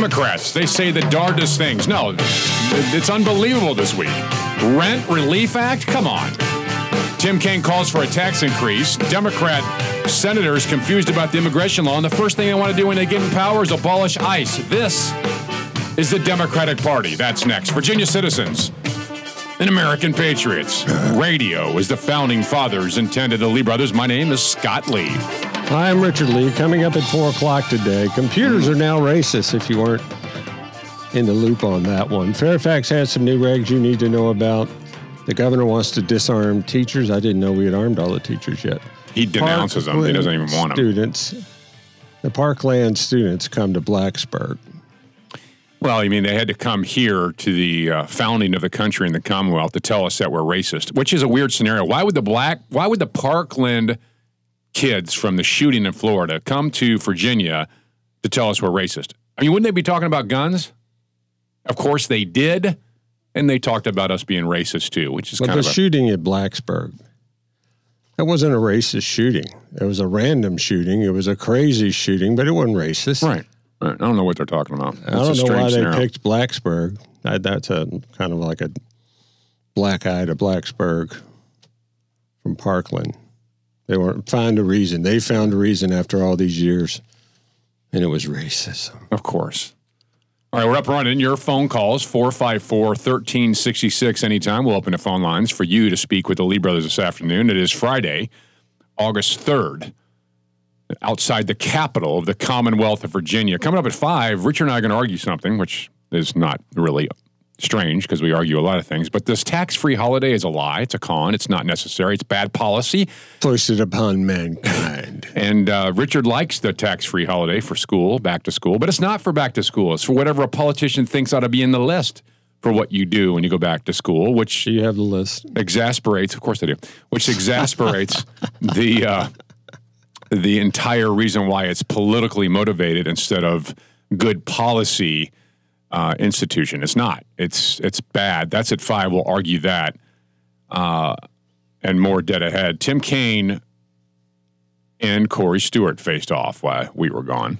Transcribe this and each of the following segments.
Democrats, they say the darndest things. No, it's unbelievable this week. Rent Relief Act? Come on. Tim Kaine calls for a tax increase. Democrat senators confused about the immigration law, and the first thing they want to do when they get in power is abolish ICE. This is the Democratic Party. That's next. Virginia citizens and American patriots. Radio is the founding fathers intended. The Lee brothers. My name is Scott Lee. Hi, I'm Richard Lee. Coming up at 4 o'clock today, computers are now racist if you weren't in the loop on that one. Fairfax has some new regs you need to know about. The governor wants to disarm teachers. I didn't know we had armed all the teachers yet. He denounces them. He doesn't even want them. Students, the Parkland students come to Blacksburg. Well, I mean, they had to come here to the uh, founding of the country and the Commonwealth to tell us that we're racist, which is a weird scenario. Why would the black, why would the Parkland kids from the shooting in Florida come to Virginia to tell us we're racist? I mean, wouldn't they be talking about guns? Of course they did, and they talked about us being racist too, which is But kind the of a, shooting at Blacksburg, that wasn't a racist shooting. It was a random shooting. It was a crazy shooting, but it wasn't racist. right. Right. I don't know what they're talking about. I don't know why strange they picked Blacksburg. I, that's a kind of like a black eye to Blacksburg from Parkland. They weren't find a reason. They found a reason after all these years, and it was racism. Of course. All right, we're up running. Your phone calls, 454 1366 anytime. We'll open the phone lines for you to speak with the Lee brothers this afternoon. It is Friday, August 3rd, outside the capital of the Commonwealth of Virginia. Coming up at 5, Richard and I are going to argue something, which is not really strange because we argue a lot of things. But this tax free holiday is a lie. It's a con. It's not necessary. It's bad policy. Foisted upon mankind. And uh, Richard likes the tax free holiday for school, back to school, but it's not for back to school. It's for whatever a politician thinks ought to be in the list for what you do when you go back to school, which Do you have the list? exasperates, of course they do, which exasperates the. Uh, the entire reason why it's politically motivated instead of good policy uh, institution. It's not. It's it's bad. That's at five. We'll argue that, uh, and more dead ahead. Tim Kaine and Corey Stewart faced off while we were gone.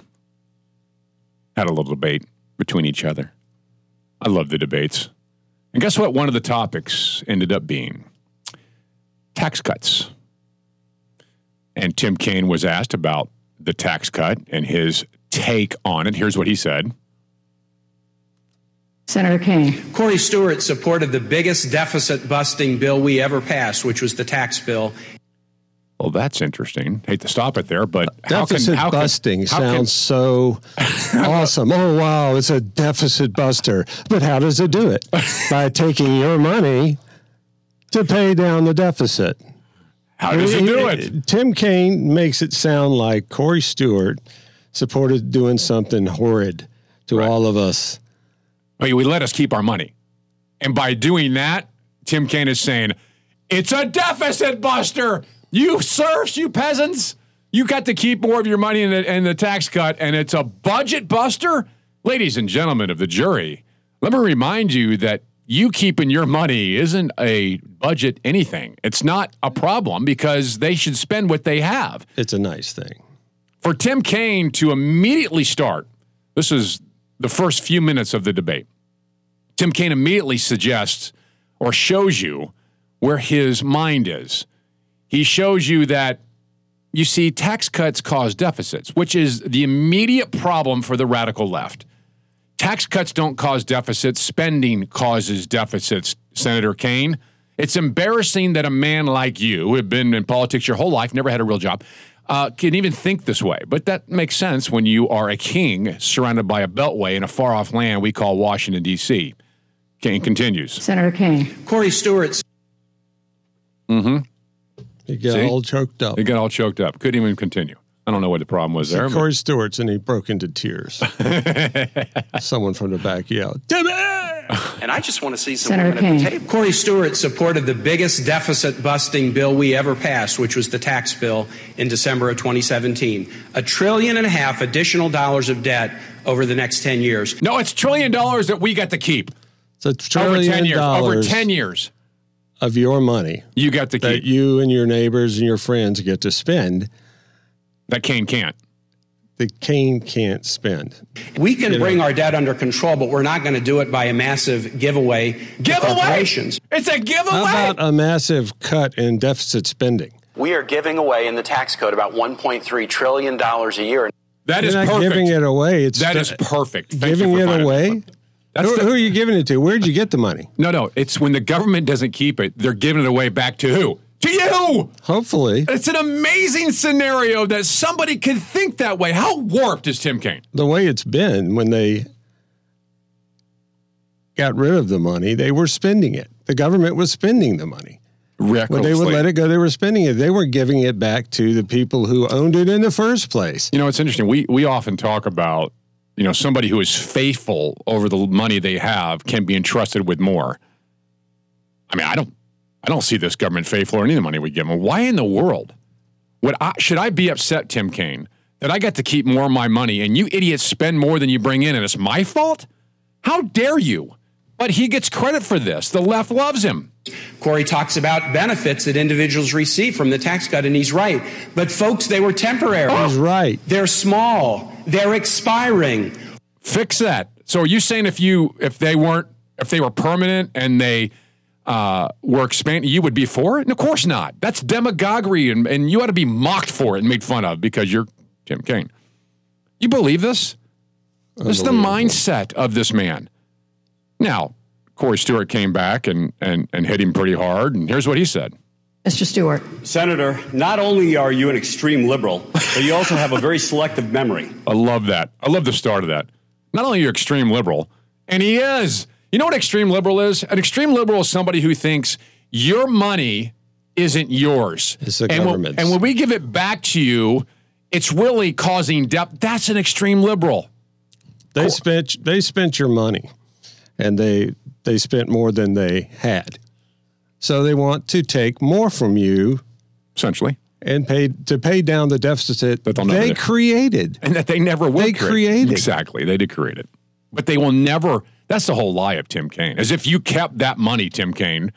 Had a little debate between each other. I love the debates. And guess what? One of the topics ended up being tax cuts. And Tim Kaine was asked about the tax cut and his take on it. Here's what he said. Senator Kaine. Corey Stewart supported the biggest deficit busting bill we ever passed, which was the tax bill. Well, that's interesting. Hate to stop it there, but how can, Deficit how can- busting can- sounds so awesome. Oh, wow, it's a deficit buster. But how does it do it? By taking your money to pay down the deficit. how does it do it? Tim Kaine makes it sound like Corey Stewart supported doing something horrid to all of us. Well, we let us keep our money. And by doing that, Tim Kaine is saying, it's a deficit buster. You serfs, you peasants, you got to keep more of your money in the, in the tax cut, and it's a budget buster? Ladies and gentlemen of the jury, let me remind you that you keeping your money isn't a budget anything. It's not a problem because they should spend what they have It's a nice thing. for Tim Kaine to immediately start, this is the first few minutes of the debate. Tim Kaine immediately suggests or shows you where his mind is. He shows you that, you see, tax cuts cause deficits, which is the immediate problem for the radical left. Tax cuts don't cause deficits, spending causes deficits, Senator Kaine. It's embarrassing that a man like you, who have been in politics your whole life, never had a real job, uh, can even think this way. But that makes sense when you are a king surrounded by a beltway in a far off land we call Washington, D.C. Kaine continues. Senator Kaine. Corey Stewart mm-hmm. He got See? all choked up. He got all choked up. Couldn't even continue. I don't know what the problem was there. but- Corey Stewart's and he broke into tears. Someone from the back yelled, Timmy! And I just want to see some Senator women at the table. Corey Stewart supported the biggest deficit busting bill we ever passed, which was the tax bill in December of 2017. A trillion and a half additional dollars of debt over the next 10 years. no, it's trillion dollars that we got to keep It's a over trillion 10 years. Over 10 years, of your money you got to that you and your neighbors and your friends get to spend. that Kaine can't. The Kaine can't spend. We can You know. bring our debt under control, but we're not going to do it by a massive giveaway to Giveaway! It's a giveaway. How about a massive cut in deficit spending? We are giving away in the tax code about $1.3 trillion a year. that You're is not perfect. giving it away. It's That st- is perfect. Thank giving you for it away. that. That's Who, the- who are you giving it to? Where'd you get the money? no, no. It's when the government doesn't keep it, they're giving it away back to who? To you. Hopefully, It's an amazing scenario that somebody could think that way. How warped is Tim Kaine? the way it's been when they got rid of the money, they were spending it. The government was spending the money. When they would let it go, they were spending it. They were giving it back to the people who owned it in the first place. You know, it's interesting. We we often talk about, you know, somebody who is faithful over the money they have can be entrusted with more. I mean, I don't I don't see this government faithful or any of the money we give them. Why in the world would I should I be upset, Tim Kaine, that I get to keep more of my money and you idiots spend more than you bring in and it's my fault? How dare you? But he gets credit for this. The left loves him. Corey talks about benefits that individuals receive from the tax cut, and he's right. But folks, they were temporary. He's right. They're small. They're expiring. Fix that. So are you saying if you if they weren't if they were permanent and they uh, were expanding, you would be for it? And of course not. That's demagoguery, and, and you ought to be mocked for it and made fun of because you're Tim Kaine. You believe this? This is the mindset of this man. Now, Corey Stewart came back and, and, and hit him pretty hard, and here's what he said. Mr. Stewart. Senator, not only are you an extreme liberal, but you also have a very selective memory. I love that. I love the start of that. Not only are you extreme liberal, and he is. You know what extreme liberal is? An extreme liberal is somebody who thinks your money isn't yours. It's the and when, and when we give it back to you, it's really causing debt. That's an extreme liberal. They spent they spent your money, and they they spent more than they had. So they want to take more from you Essentially. and pay to pay down the deficit That they do. created. And that they never will They create. created. Exactly. They did create it. But they will never. That's the whole lie of Tim Kaine. As if you kept that money, Tim Kaine,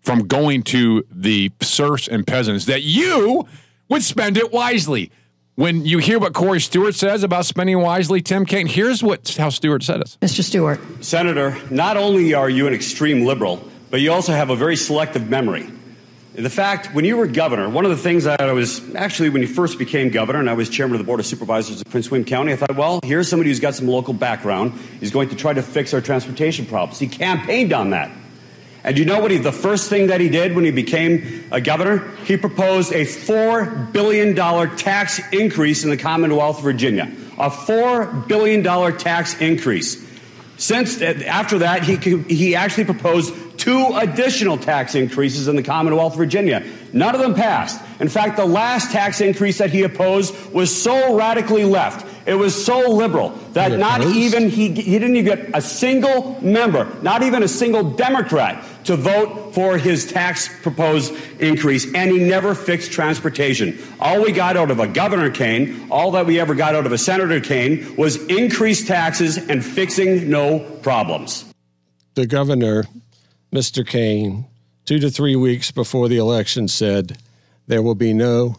from going to the serfs and peasants, that you would spend it wisely. When you hear what Corey Stewart says about spending wisely, Tim Kaine, here's what how Stewart said it. Mr. Stewart. Senator, not only are you an extreme liberal, but you also have a very selective memory. The fact, when you were governor, one of the things that I was actually, when you first became governor, and I was chairman of the Board of Supervisors of Prince William County, I thought, well, here's somebody who's got some local background. He's going to try to fix our transportation problems. He campaigned on that. And you know what? He, the first thing that he did when he became a governor, he proposed a $4 billion tax increase in the Commonwealth of Virginia. A $4 billion tax increase. Since eh, after that, he he actually proposed two additional tax increases in the Commonwealth of Virginia. None of them passed. In fact, the last tax increase that he opposed was so radically left. It was so liberal that not even he he didn't even get a single member, not even a single Democrat, to vote for his tax proposed increase, and he never fixed transportation. All we got out of a Governor Kaine, all that we ever got out of a Senator Kaine, was increased taxes and fixing no problems. The governor, Mr. Kaine, two to three weeks before the election said there will be no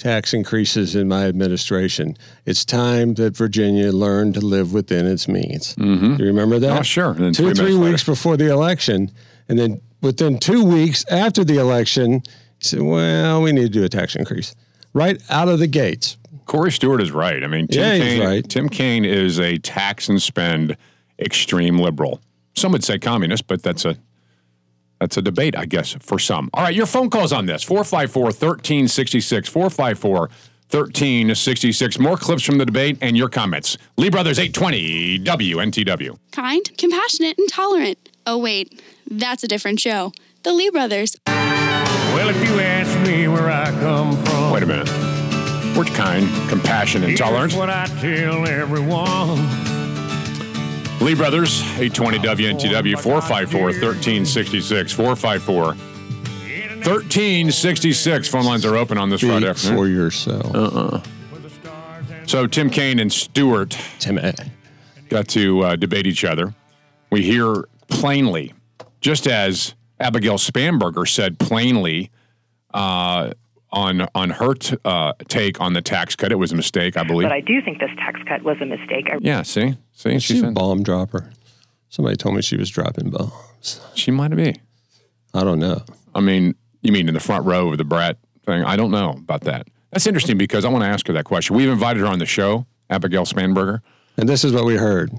tax increases in my administration. It's time that Virginia learned to live within its means. Mm-hmm. Do you remember that? Oh, sure. Two or three weeks before the election, and then within two weeks after the election, he said, "Well, we need to do a tax increase." Right out of the gates. Corey Stewart is right. I mean, Tim Yeah, Kaine, right. Tim Kaine is a tax and spend extreme liberal. Some would say communist, but that's a that's a debate, I guess, for some. All right, your phone calls on this 454 1366. 454 1366. More clips from the debate and your comments. Lee Brothers 820 WNTW. kind, compassionate, and tolerant. Oh, wait, that's a different show. The Lee Brothers. Well, if you ask me where I come from, Wait a minute. We're kind, compassionate, and tolerant. what I tell everyone. Lee Brothers, 820 WNTW, 454 1366. 454 1366. Phone lines are open on this Friday Speak for afternoon. yourself. So Tim Kaine and Stewart Tim, eh, got to uh, debate each other. We hear plainly, just as Abigail Spanberger said plainly uh, on on her t- uh, take on the tax cut. It was a mistake, I believe. But I do think this tax cut was a mistake. I yeah, see, see, Is she she a bomb dropper? Somebody told me she was dropping bombs. she might be. I don't know. I mean, you mean in the front row of the Brett thing? I don't know about that. That's interesting because I want to ask her that question. We've invited her on the show, Abigail Spanberger. And this is what we heard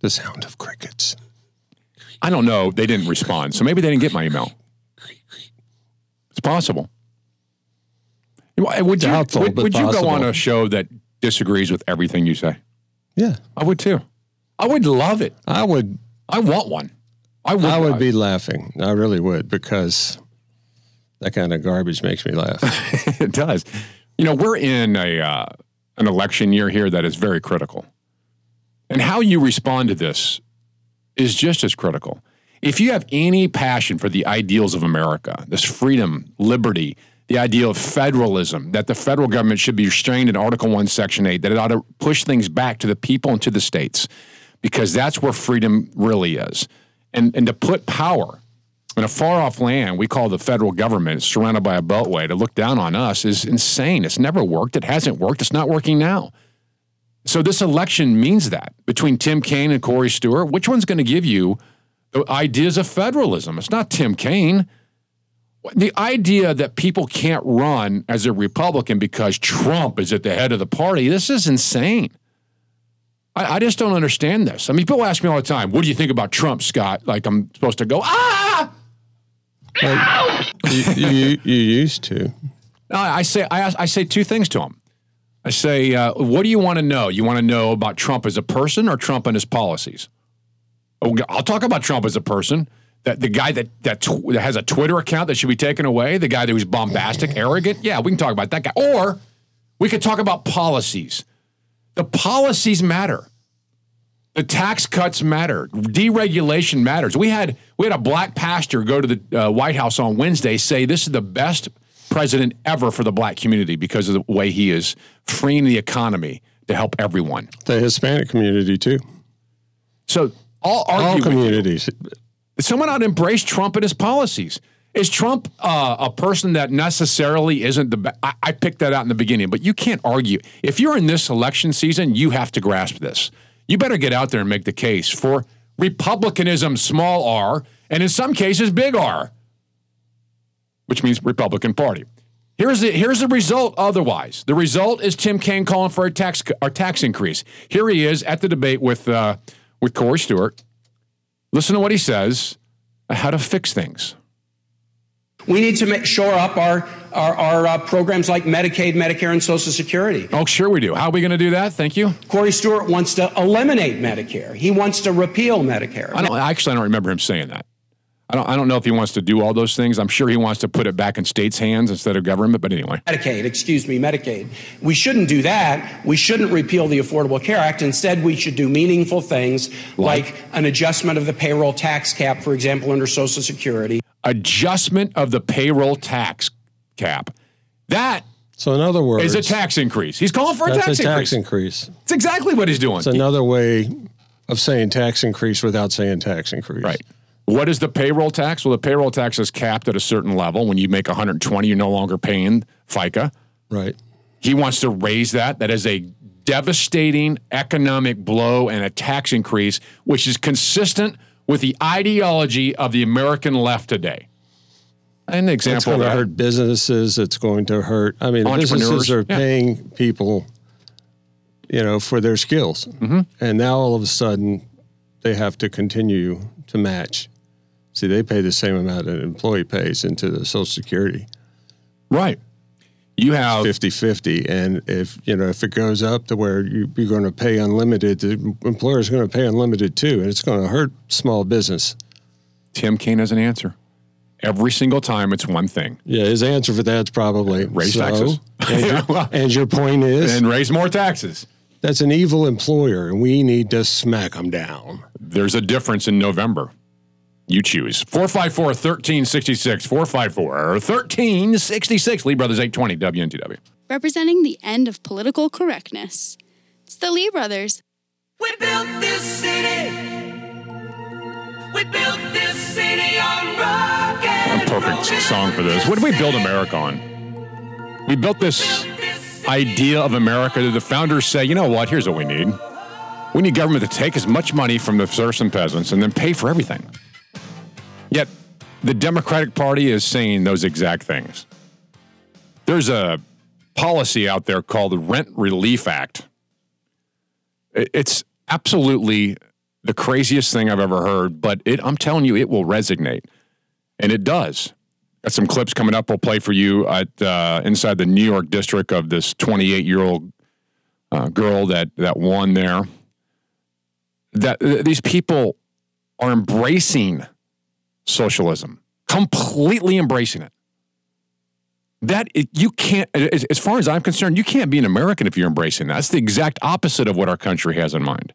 the sound of crickets. I don't know. They didn't respond, so maybe they didn't get my email. It's possible. Would you, Doubtful, would, but would you go on a show that disagrees with everything you say? Yeah. I would too. I would love it. I would I want one. I would. I would be laughing. I really would because that kind of garbage makes me laugh. it does. You know, we're in a uh, an election year here that is very critical, and how you respond to this is just as critical. If you have any passion for the ideals of America, this freedom, liberty, the idea of federalism, that the federal government should be restrained in Article 1, Section 8, that it ought to push things back to the people and to the states, because that's where freedom really is. And, and to put power in a far off land we call the federal government, surrounded by a beltway, to look down on us is insane. It's never worked. It hasn't worked. It's not working now. So this election means that between Tim Kaine and Corey Stewart, which one's going to give you the ideas of federalism? It's not Tim Kaine. The idea that people can't run as a Republican because Trump is at the head of the party, this is insane. I, I just don't understand this. I mean, people ask me all the time, what do you think about Trump, Scott? Like I'm supposed to go, ah! you, you, you used to. I say I, ask, I say two things to him. I say, uh, what do you want to know? You want to know about Trump as a person or Trump and his policies? Oh, I'll talk about Trump as a person. That the guy that that, tw- that has a Twitter account that should be taken away, the guy that was bombastic, arrogant. Yeah, we can talk about that guy. Or we could talk about policies. The policies matter. The tax cuts matter. Deregulation matters. We had we had a black pastor go to the uh, White House on Wednesday say this is the best president ever for the black community because of the way he is freeing the economy to help everyone. The Hispanic community, too. So All you. communities. Someone ought to embrace Trump and his policies. Is Trump uh, a person that necessarily isn't the best? I, I picked that out in the beginning, but you can't argue. If you're in this election season, you have to grasp this. You better get out there and make the case for republicanism, small r, and in some cases, big R, which means Republican Party. Here's the here's the result. Otherwise, the result is Tim Kaine calling for a tax a tax increase. Here he is at the debate with uh, with Corey Stewart. Listen to what he says. How to fix things. We need to make, shore up our, our, our uh, programs like Medicaid, Medicare, and Social Security. Oh, sure we do. How are we going to do that? Thank you. Corey Stewart wants to eliminate Medicare. He wants to repeal Medicare. I don't actually I don't remember him saying that. I don't I don't know if he wants to do all those things. I'm sure he wants to put it back in states' hands instead of government, but anyway. Medicaid, excuse me, Medicaid. We shouldn't do that. We shouldn't repeal the Affordable Care Act. Instead, we should do meaningful things like, an adjustment of the payroll tax cap, for example, under Social Security. Adjustment of the payroll tax cap. That So, in other words, is a tax increase. He's calling for a that's tax a tax increase. increase. It's exactly what he's doing. It's another way of saying tax increase without saying tax increase. Right. What is the payroll tax? Well, the payroll tax is capped at a certain level. When you make 120, you're no longer paying FICA. Right. He wants to raise that. That is a devastating economic blow and a tax increase, which is consistent with the ideology of the American left today. An It's example going of to hurt businesses. It's going to hurt. I mean, businesses are yeah. paying people, you know, for their skills, Mm-hmm. and now all of a sudden they have to continue to match. See, they pay the same amount an employee pays into the Social Security, Right. You have 50-50. And if you know if it goes up to where you, you're going to pay unlimited, the employer's going to pay unlimited too, and it's going to hurt small business. Tim Kaine has an answer. Every single time, it's one thing: Yeah, his answer for that's probably uh, raise so, taxes And your, and your point is and raise more taxes. That's an evil employer, and we need to smack them down. There's a difference in November. You choose. 454 1366. 454 1366. Lee Brothers 820 WNTW. representing the end of political correctness. It's the Lee brothers. We built this city. We built this city on rock A and perfect song for this. What did we build America on? We built this idea of America that the founders say, you know what, here's what we need. We need government to take as much money from the serfs and peasants and then pay for everything. Yet the Democratic Party is saying those exact things. There's a policy out there called the Rent Relief Act. It's absolutely the craziest thing I've ever heard, but it, I'm telling you, it will resonate. And it does. Got some clips coming up. We'll play for you at uh, inside the New York district of this 28 year old uh, girl that that won there. That th- these people are embracing socialism, completely embracing it. That you can't, as, far as I'm concerned, you can't be an American if you're embracing that. That's the exact opposite of what our country has in mind.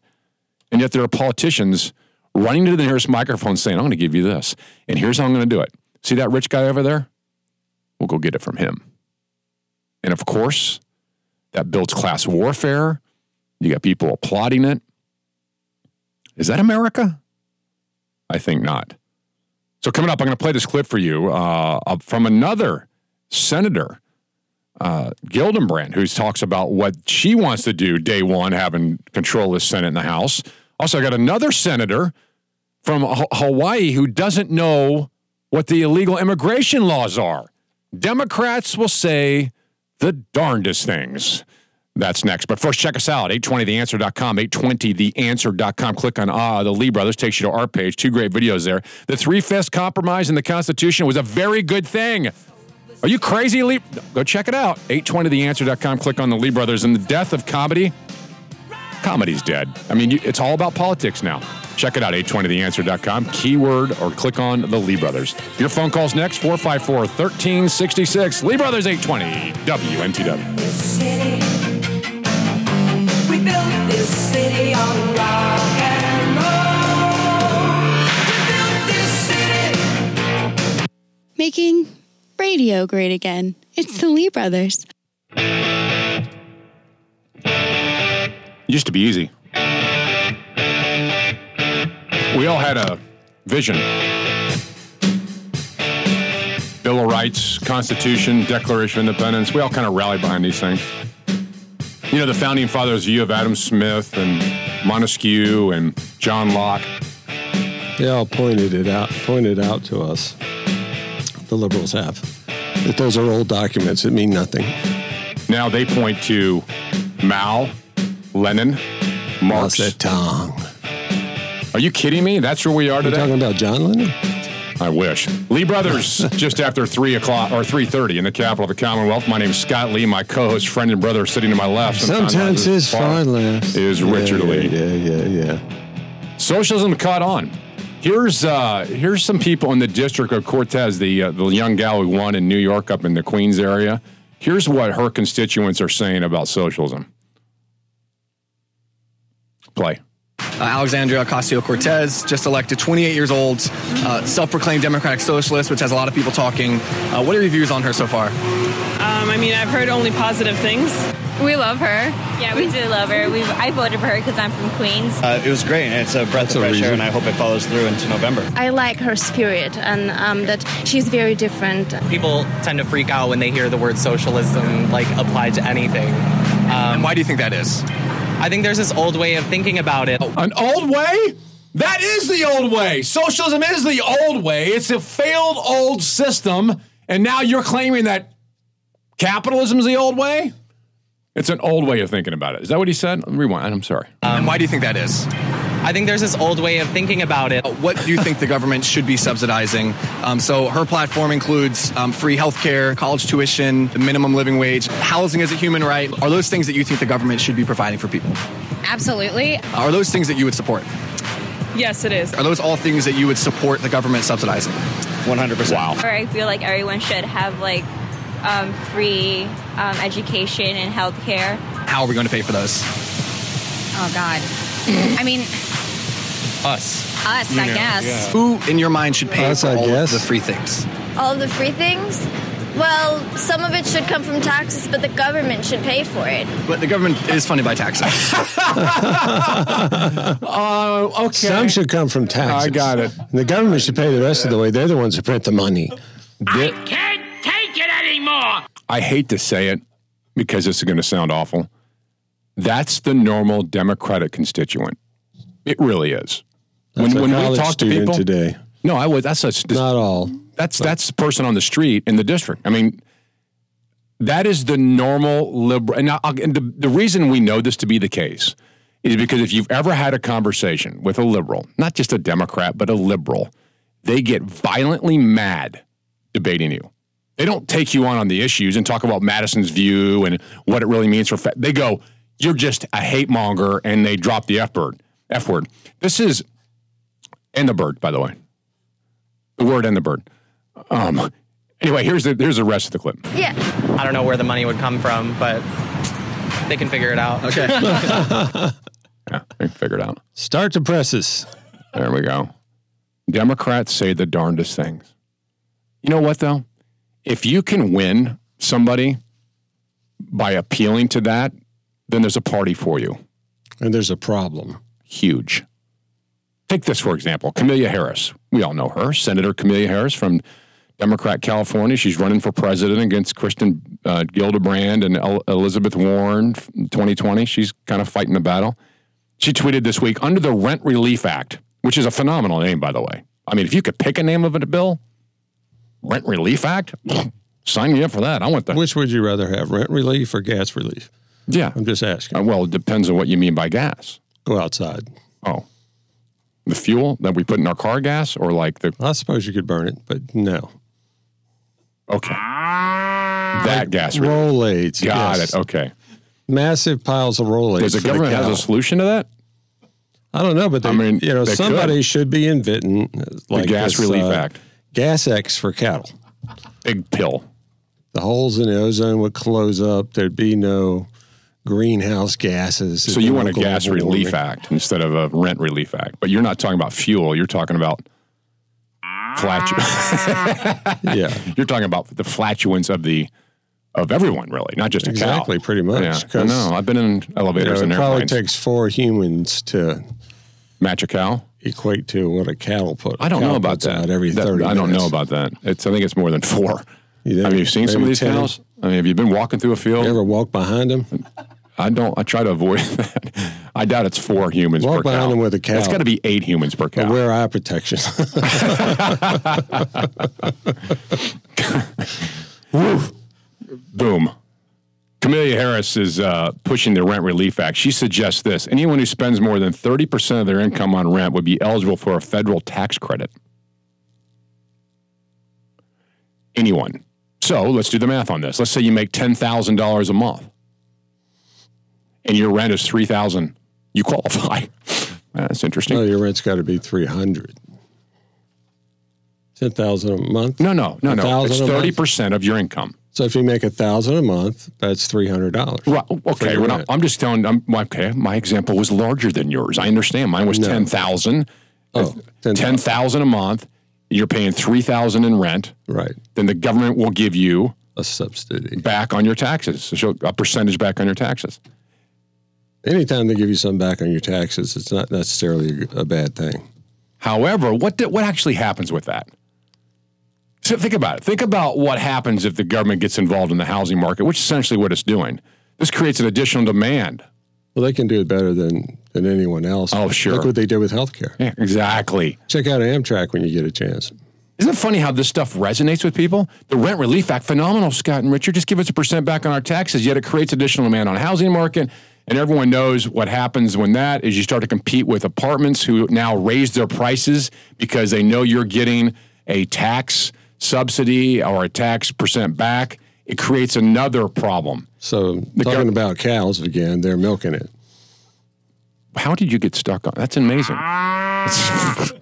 And yet there are politicians running to the nearest microphone saying, I'm going to give you this, and here's how I'm going to do it. See that rich guy over there? We'll go get it from him. And of course, that builds class warfare. You got people applauding it. Is that America? I think not. So, coming up, I'm going to play this clip for you uh, from another senator, uh, Gillibrand, who talks about what she wants to do day one, having control of the Senate and the House. Also, I got another senator from H- Hawaii who doesn't know what the illegal immigration laws are. Democrats will say the darndest things. That's next. But first, check us out 820theanswer.com, 820theanswer.com. Click on ah, the Lee Brothers, takes you to our page. Two great videos there. The three fifths compromise in the Constitution was a very good thing. Are you crazy, Lee? Go check it out. 820theanswer.com. Click on the Lee Brothers and the death of comedy. Comedy's dead. I mean, it's all about politics now. Check it out, 820theanswer.com. Keyword or click on the Lee Brothers. Your phone calls next, 454 1366. Lee Brothers 820, WNTW. Making radio great again. It's the Lee Brothers. Used to be easy. We all had a vision. Bill of Rights, Constitution, Declaration of Independence. We all kind of rallied behind these things. You know, the founding fathers, you of Adam Smith and Montesquieu and John Locke. They all pointed it out, pointed out to us. The liberals have that those are old documents that mean nothing. Now they point to Mao, Lenin, Mao Marx. Zedong. Are you kidding me? That's where we are You today. talking about John Lennon? I wish. Lee Brothers, just after three o'clock or three thirty in the capital of the Commonwealth. My name is Scott Lee. My co-host, friend, and brother, sitting to my left. Sometimes his far left is Richard yeah, Lee. Yeah, yeah, yeah. Socialism caught on. Here's uh, here's some people in the district of Cortez, the uh, the young gal who won in New York, up in the Queens area. Here's what her constituents are saying about socialism. Play. Uh, Alexandria Ocasio Cortez, just elected, 28 years old, uh, self proclaimed Democratic Socialist, which has a lot of people talking. Uh, what are your views on her so far? Um, I mean, I've heard only positive things. We love her. Yeah, we do love her. We I voted for her because I'm from Queens. Uh, it was great, it's a breath a of fresh reason. air, and I hope it follows through into November. I like her spirit and um, that she's very different. People tend to freak out when they hear the word socialism like applied to anything. and why do you think that is? I think there's this old way of thinking about it. An old way? That is the old way. Socialism is the old way. It's a failed old system. And now you're claiming that capitalism is the old way? It's an old way of thinking about it. Is that what he said? Rewind. I'm sorry. Um, and why do you think that is? I think there's this old way of thinking about it. What do you think the government should be subsidizing? Um, so her platform includes um, free healthcare, college tuition, the minimum living wage, housing as a human right. Are those things that you think the government should be providing for people? Absolutely. Are those things that you would support? Yes, it is. Are those all things that you would support the government subsidizing? 100%. Wow. Or I feel like everyone should have like um, free um, education and healthcare. How are we going to pay for those? Oh God. I mean, Us. us, I guess. Who in your mind should pay Us, for I all guess. of the free things? all of the free things? Well, some of it should come from taxes, but the government should pay for it. But the government is funded by taxes. Uh, okay. Some should come from taxes. I got it. And the government should pay the rest of the way. They're the ones who print the money. I can't take it anymore. I hate to say it because this is going to sound awful. That's the normal Democratic constituent. It really is. That's a we talk to people today. No, I was That's a, Not all. that's that's the person on the street in the district. I mean, that is the normal liberal. And, I'll- and the, the reason we know this to be the case is because if you've ever had a conversation with a liberal, not just a Democrat, but a liberal, they get violently mad debating you. They don't take you on on the issues and talk about Madison's view and what it really means for. Fa- they go, "You're just a hate monger," and they drop the f word. F word. This is and the bird, by the way. The word and the bird. Um. Anyway, here's the here's the rest of the clip. Yeah. I don't know where the money would come from, but they can figure it out. Okay. Yeah, they figured out. Start the presses. There we go. Democrats say the darndest things. You know what, though? If you can win somebody by appealing to that, then there's a party for you. And there's a problem. Huge. Take this, for example Camelia Harris. We all know her, Senator Camelia Harris from Democrat California. She's running for president against Kristen uh, Gillibrand and El- Elizabeth Warren 2020. She's kind of fighting the battle. She tweeted this week under the Rent Relief Act, which is a phenomenal name, by the way. I mean, if you could pick a name of a bill, Rent Relief Act, sign me up for that. I want that. Which would you rather have, rent relief or gas relief? Yeah. I'm just asking. Uh, well, it depends on what you mean by gas. Go outside. Oh. The fuel that we put in our car gas or like the. I suppose you could burn it, but no. Okay. That gas relief. Rolaids. Got yes. it. Okay. Massive piles of Rolaids. Does the for government have cow. a solution to that? I don't know, but they, I mean, you know, somebody could. should be inventing like Gas this, Relief uh, Act. Gas X for cattle. Big pill. The holes in the ozone would close up. There'd be no greenhouse gases. So you want a gas global relief warming. act instead of a rent relief act. But you're not talking about fuel. You're talking about flatu- ah. Yeah, You're talking about the flatulence of the of everyone, really, not just a cow. exactly, pretty much. Yeah, I 'cause, know. I've been in you know, elevators it and probably airplanes. takes four humans to Match a cow. equate to what a cattle put. I don't know about that. Out every That- thirty. I don't know about that. It's I think it's more than four. You Have you seen some of these 10. cows? I mean, have you been walking through a field? You ever walk behind them? I don't. I try to avoid that. I doubt it's four humans Walk per cow. behind them with a cow. It's got to be eight humans per cow. wear eye protection. Boom. Camelia Harris is uh, pushing the Rent Relief Act. She suggests this anyone who spends more than 30% of their income on rent would be eligible for a federal tax credit. Anyone. So let's do the math on this. Let's say you make $10,000 a month and your rent is 3000 You qualify. That's interesting. no, your rent's got to be three hundred. Ten thousand a month. No, no, no, no. It's 30% of your income. So if you make a thousand a month, that's three hundred dollars. Right. Okay. not. I'm just telling. I'm okay. My example was larger than yours. I understand. Mine was No. ten thousand. Oh, ten thousand a month. You're paying three thousand in rent. Right. Then the government will give you A subsidy. back on your taxes. So a percentage back on your taxes. Anytime they give you something back on your taxes, it's not necessarily a bad thing. However, what did, what actually happens with that? So think about it. Think about what happens if the government gets involved in the housing market, which is essentially what it's doing. This creates an additional demand. Well, they can do it better than than anyone else. Oh, sure. Look what they did with healthcare. Yeah, exactly. Check out Amtrak when you get a chance. Isn't it funny how this stuff resonates with people? The Rent Relief Act, phenomenal, Scott and Richard. Just give us a percent back on our taxes, yet it creates additional demand on the housing market. And everyone knows what happens when that is you start to compete with apartments who now raise their prices because they know you're getting a tax subsidy or a tax percent back. It creates another problem. So The talking about cows again, they're milking it. How did you get stuck on? That's amazing. That's, that's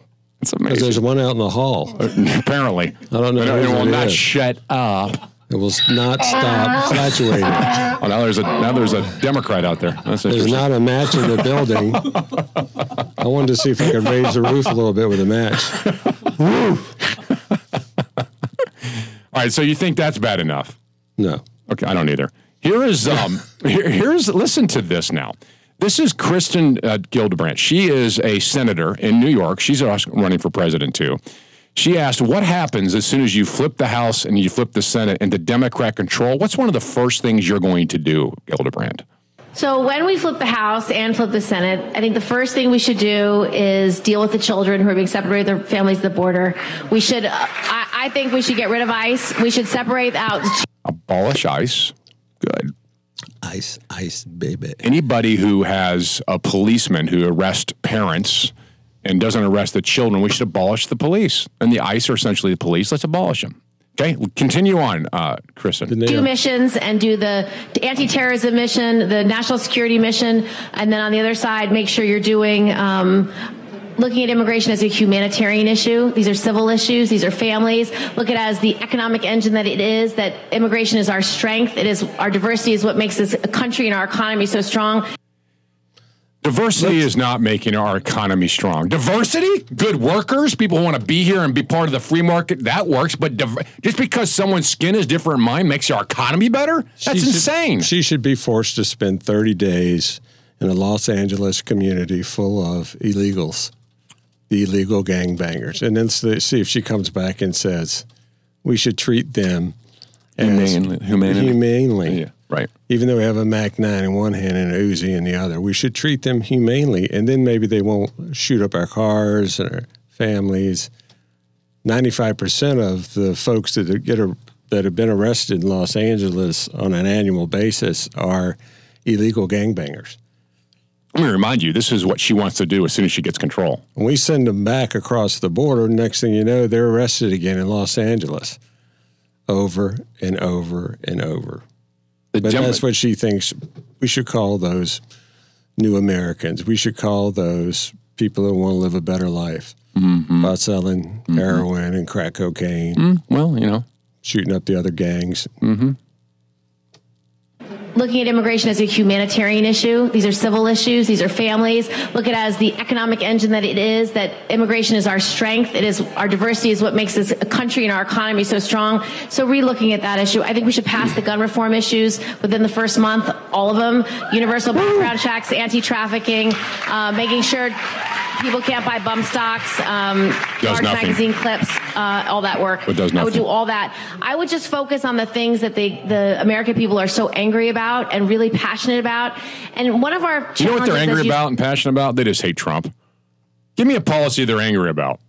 Because amazing. there's one out in the hall. Apparently, I don't know well, not is. shut up. It will not stop flatulating. Oh, now there's a now there's a Democrat out there. That's There's not a match in the building. I wanted to see if I could raise the roof a little bit with a match. All right, so you think that's bad enough? No. Okay, I don't either. Here is um here, here's listen to this now. This is Kristen uh, Gillibrand. She is a senator in New York. She's also running for president too. She asked, "What happens as soon as you flip the House and you flip the Senate into Democrat control? What's one of the first things you're going to do, Gillibrand?" So when we flip the House and flip the Senate, I think the first thing we should do is deal with the children who are being separated from their families at the border. We should, uh, I, I think we should get rid of ICE. We should separate out. Abolish ICE. Good. Ice, ice, baby. Anybody who has a policeman who arrests parents and doesn't arrest the children, we should abolish the police. And the ICE are essentially the police. Let's abolish them. Okay, continue on, uh, Kristen. Do missions and do the anti-terrorism mission, the national security mission, and then on the other side, make sure you're doing um, looking at immigration as a humanitarian issue. These are civil issues. These are families. Look at it as the economic engine that it is. That immigration is our strength. It is our diversity is what makes this country and our economy so strong. Diversity is not making our economy strong. Diversity, good workers, people who want to be here and be part of the free market, that works. But div- just because someone's skin is different than mine makes our economy better? That's She should- insane. she should be forced to spend 30 days in a Los Angeles community full of illegals, the illegal gangbangers, and then see if she comes back and says we should treat them as Humanely- humanely. humanely. Yeah, right. Even though we have a Mac 9 in one hand and a Uzi in the other, we should treat them humanely, and then maybe they won't shoot up our cars and our families. 95% of the folks that get a, that have been arrested in Los Angeles on an annual basis are illegal gangbangers. Let me remind you, this is what she wants to do as soon as she gets control. When we send them back across the border, next thing you know, they're arrested again in Los Angeles over and over and over. The but that's what she thinks we should call those new Americans. We should call those people that want to live a better life Mm-hmm. about selling heroin and crack cocaine. Mm, well, you know, shooting up the other gangs. Mm-hmm. Looking at immigration as a humanitarian issue. These are civil issues. These are families. Look at it as the economic engine that it is. That immigration is our strength. It is our diversity is what makes this country and our economy so strong. So re-looking at that issue, I think we should pass the gun reform issues within the first month. All of them: universal background checks, anti-trafficking, uh, making sure. People can't buy bump stocks, um, Does large nothing. magazine clips, uh, all that work. But does nothing. I would do all that. I would just focus on the things that the, the American people are so angry about and really passionate about. And one of our You know what they're angry you- about and passionate about? They just hate Trump. Give me a policy they're angry about.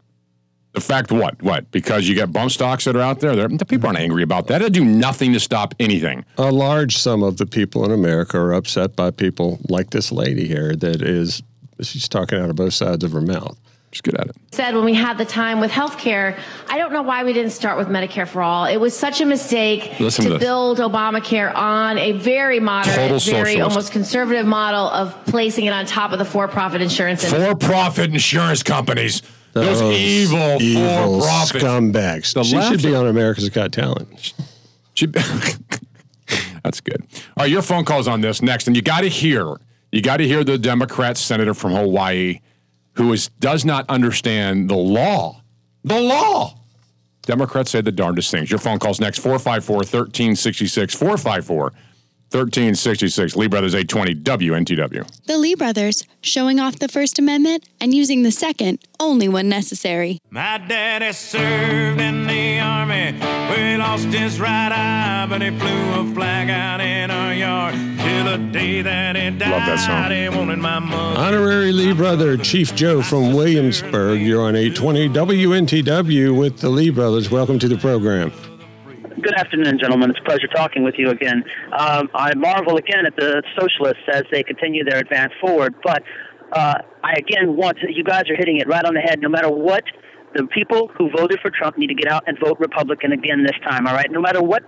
The fact what? What? Because you got bump stocks that are out there. They're, the people aren't angry about that. They do nothing to stop anything. A large sum of the people in America are upset by people like this lady here that is, she's talking out of both sides of her mouth. She's good at it. said when we had the time with healthcare, I don't know why we didn't start with Medicare for all. It was such a mistake Listen to to build Obamacare on a very moderate, Total very socialist. almost conservative model of placing it on top of the for-profit insurance industry. For-profit insurance companies. Those, Those evil, evil for-profit scumbags. The she left- should be on America's Got Talent. She- That's good. All right, your phone call's on this next, and you got to hear, you got to hear the Democrat senator from Hawaii who is does not understand the law. The law. Democrats say the darndest things. Your phone call's next 454 1366 454 1366. Lee Brothers 820 WNTW. The Lee brothers, showing off the First Amendment and using the Second only when necessary. My daddy served in the army. We lost his right eye, but he flew a flag out in our yard till the day that he died. Love that song. He wanted my mother. Honorary Lee brother, Chief Joe from Williamsburg. You're on 820 WNTW with the Lee brothers. Welcome to the program. Good afternoon, gentlemen. It's a pleasure talking with you again. Um, I marvel again at the socialists as they continue their advance forward, but uh, I again want to, you guys are hitting it right on the head. No matter what, the people who voted for Trump need to get out and vote Republican again this time, all right? No matter what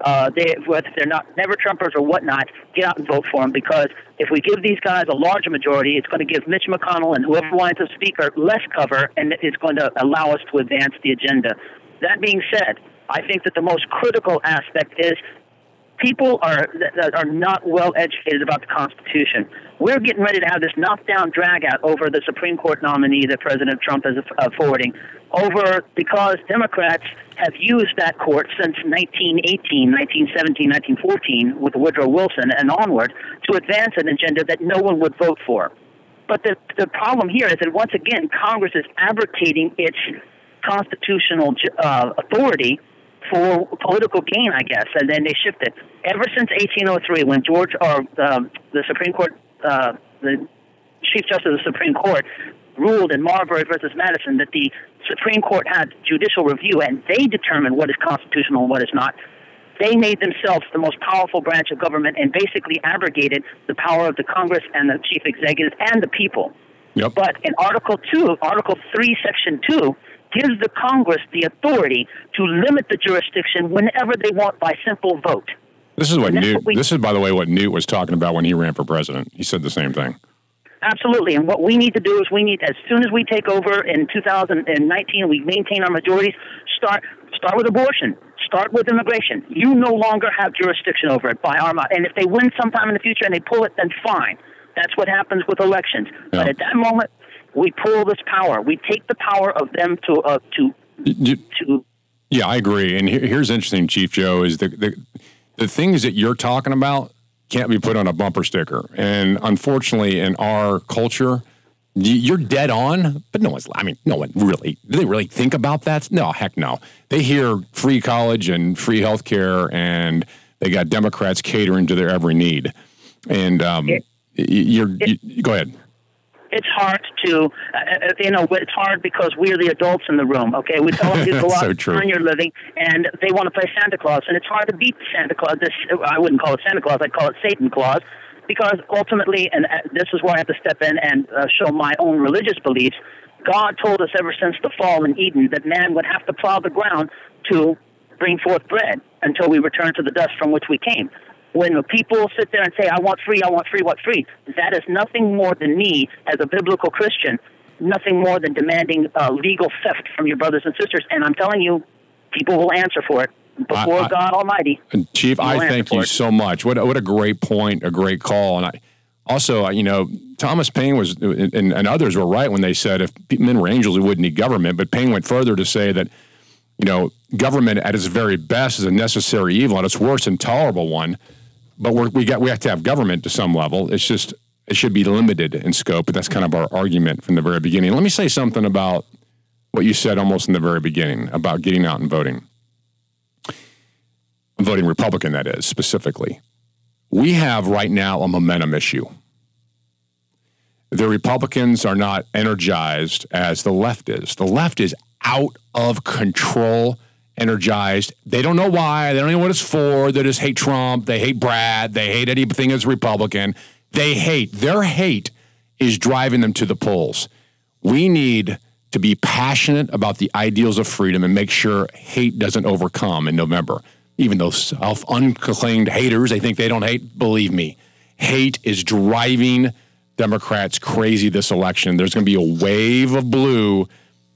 uh, they, whether they're not never Trumpers or whatnot, get out and vote for them because if we give these guys a larger majority, it's going to give Mitch McConnell and whoever winds up speaker less cover, and it's going to allow us to advance the agenda. That being said, I think that the most critical aspect is people are that are not well educated about the Constitution. We're getting ready to have this knockdown dragout over the Supreme Court nominee that President Trump is forwarding over because Democrats have used that court since 1918, 1917, 1914 with Woodrow Wilson and onward to advance an agenda that no one would vote for. But the the problem here is that once again Congress is abrogating its constitutional uh, authority for political gain, I guess, and then they shifted. Ever since 1803, when George or um, the Supreme Court, uh, the Chief Justice of the Supreme Court, ruled in Marbury versus Madison that the Supreme Court had judicial review and they determined what is constitutional and what is not. They made themselves the most powerful branch of government and basically abrogated the power of the Congress and the chief executive and the people. Yep. But in Article 2, Article 3, Section 2, gives the Congress the authority to limit the jurisdiction whenever they want by simple vote. This is what Newt. what we- this is, by the way, what Newt was talking about when he ran for president. He said the same thing. Absolutely. And what we need to do is we need, as soon as we take over in 2019, we maintain our majorities, start, start with abortion, start with immigration. You no longer have jurisdiction over it by our mouth. And if they win sometime in the future and they pull it, then fine. That's what happens with elections. But at that moment, we pull this power. We take the power of them to, uh, to, to Yeah, I agree. And here, here's interesting, Chief Joe, is the, the the things that you're talking about can't be put on a bumper sticker. And unfortunately, in our culture, you're dead on. But no one's. I mean, no one really. Do they really think about that? No, heck no. They hear free college and free health care, and they got Democrats catering to their every need. And um, you're. you- go ahead. It's hard to, uh, uh, you know, it's hard because we're the adults in the room. Okay, we tell them to go That's out so true. earn your living, and they want to play Santa Claus, and it's hard to beat Santa Claus. This I wouldn't call it Santa Claus; I'd call it Satan Claus, because ultimately, and uh, this is where I have to step in and uh, show my own religious beliefs. God told us ever since the fall in Eden that man would have to plow the ground to bring forth bread until we return to the dust from which we came. When people sit there and say, I want free, I want free, what free? That is nothing more than me, as a biblical Christian, nothing more than demanding uh, legal theft from your brothers and sisters. And I'm telling you, people will answer for it before I- I- God Almighty. Chief, I thank you it. so much. What a- what a great point, a great call, and I also, uh, you know, Thomas Paine was and, and others were right when they said if men were angels, we wouldn't need government. But Paine went further to say that, you know, government at its very best is a necessary evil, at its worst, intolerable one. But we got we have to have government to some level. It's just it should be limited in scope. But that's kind of our argument from the very beginning. Let me say something about what you said almost in the very beginning about getting out and voting voting Republican, that is, specifically. We have right now a momentum issue. The Republicans are not energized as the left is. The left is out of control, energized. They don't know why. They don't know what it's for. They just hate Trump. They hate Brad. They hate anything as Republican. They hate. Their hate is driving them to the polls. We need to be passionate about the ideals of freedom and make sure hate doesn't overcome in November. Even those self unclaimed haters, they think they don't hate. Believe me, hate is driving Democrats crazy this election. There's going to be a wave of blue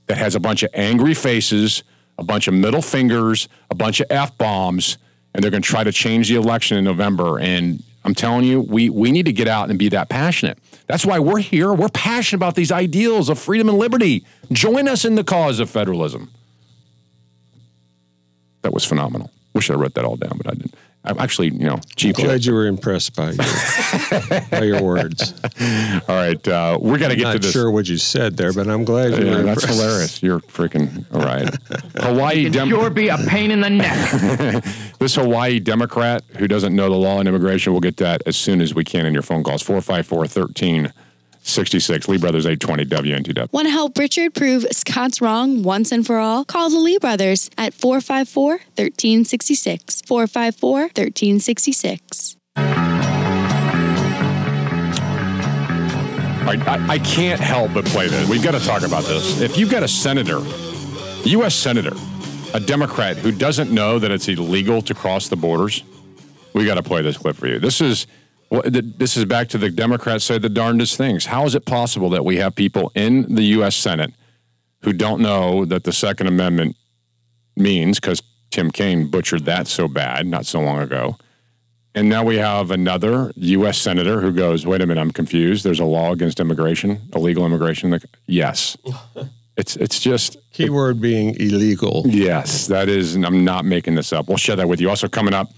that has a bunch of angry faces, a bunch of middle fingers, a bunch of F bombs, and they're going to try to change the election in November. And I'm telling you, we, we need to get out and be that passionate. That's why we're here. We're passionate about these ideals of freedom and liberty. Join us in the cause of federalism. That was phenomenal. Wish I wrote that all down, but I didn't. I'm actually, you know, chief. Glad you were impressed by your, by your words. All right, uh, we got to get Not to this. sure what you said there, but I'm glad you Yeah, were that's impressed. hilarious. You're freaking all right. Hawaii Dem- sure be a pain in the neck. this Hawaii Democrat who doesn't know the law on immigration, we'll get that as soon as we can in your phone calls. 454 1366. Lee Brothers 820 WNTW. Want to help Richard prove Scott's wrong once and for all? Call the Lee brothers at 454 1366. 454 1366. All right, I, I can't help but play this. We've got to talk about this. If you've got a senator, U.S. senator, a Democrat who doesn't know that it's illegal to cross the borders, we got to play this clip for you. This is what- this is back to the Democrats say the darndest things. How is it possible that we have people in the U.S. Senate who don't know that the Second Amendment means because Tim Kaine butchered that so bad not so long ago? And now we have another U.S. senator who goes, "Wait a minute, I'm confused. There's a law against immigration, illegal immigration." Like, yes, it's it's just keyword being illegal. Yes, that is, and I'm not making this up. We'll share that with you. Also coming up,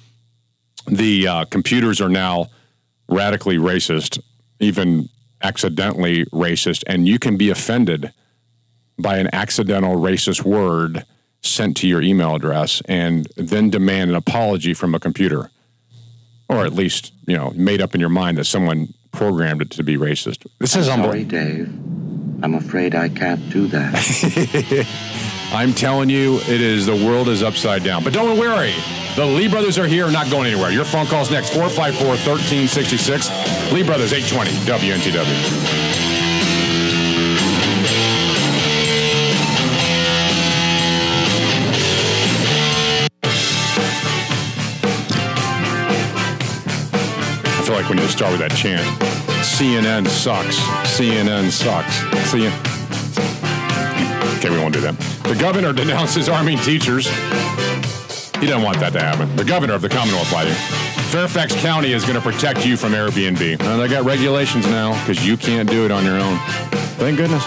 the uh, computers are now radically racist, even accidentally racist, and you can be offended by an accidental racist word sent to your email address and then demand an apology from a computer. Or at least, you know, made up in your mind that someone programmed it to be racist. This is Sorry, unbelievable. Dave. I'm afraid I can't do that. I'm telling you, it is the world is upside down. But don't worry, the Lee brothers are here, not going anywhere. Your phone calls next 454 1366. Lee Brothers 820 WNTW. I feel like need to start with that chant. CNN sucks. CNN sucks. CNN. Okay, we won't do that. The governor denounces arming teachers. He doesn't want that to happen. The governor of the Commonwealth, by. Fairfax County is going to protect you from Airbnb. Uh, they got regulations now because you can't do it on your own. Thank goodness.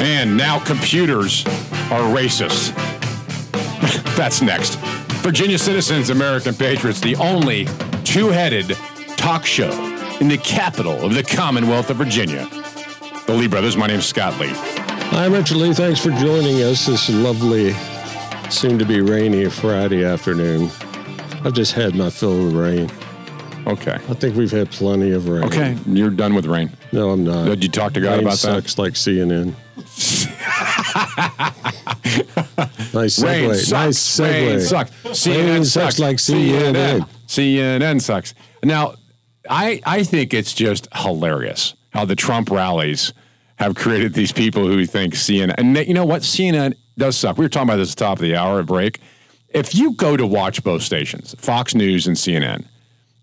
And now computers are racist. That's next. Virginia Citizens, American Patriots, the only two headed talk show in the capital of the Commonwealth of Virginia. The Lee Brothers, my name's Scott Lee. I'm Richard Lee. Thanks for joining us this lovely, soon to be rainy Friday afternoon. I've just had my fill of rain. Okay. I think we've had plenty of rain. Okay, you're done with rain. No, I'm not. Did you talk to God Rain about that? sucks like CNN. nice segue. Rain sucks. Nice segue. Rain sucks. CNN Rain sucks. sucks like CNN. CNN sucks. Now, I I think it's just hilarious how the Trump rallies have created these people who think CNN. And you know what? CNN does suck. We were talking about this at the top of the hour at break. If you go to watch both stations, Fox News and CNN,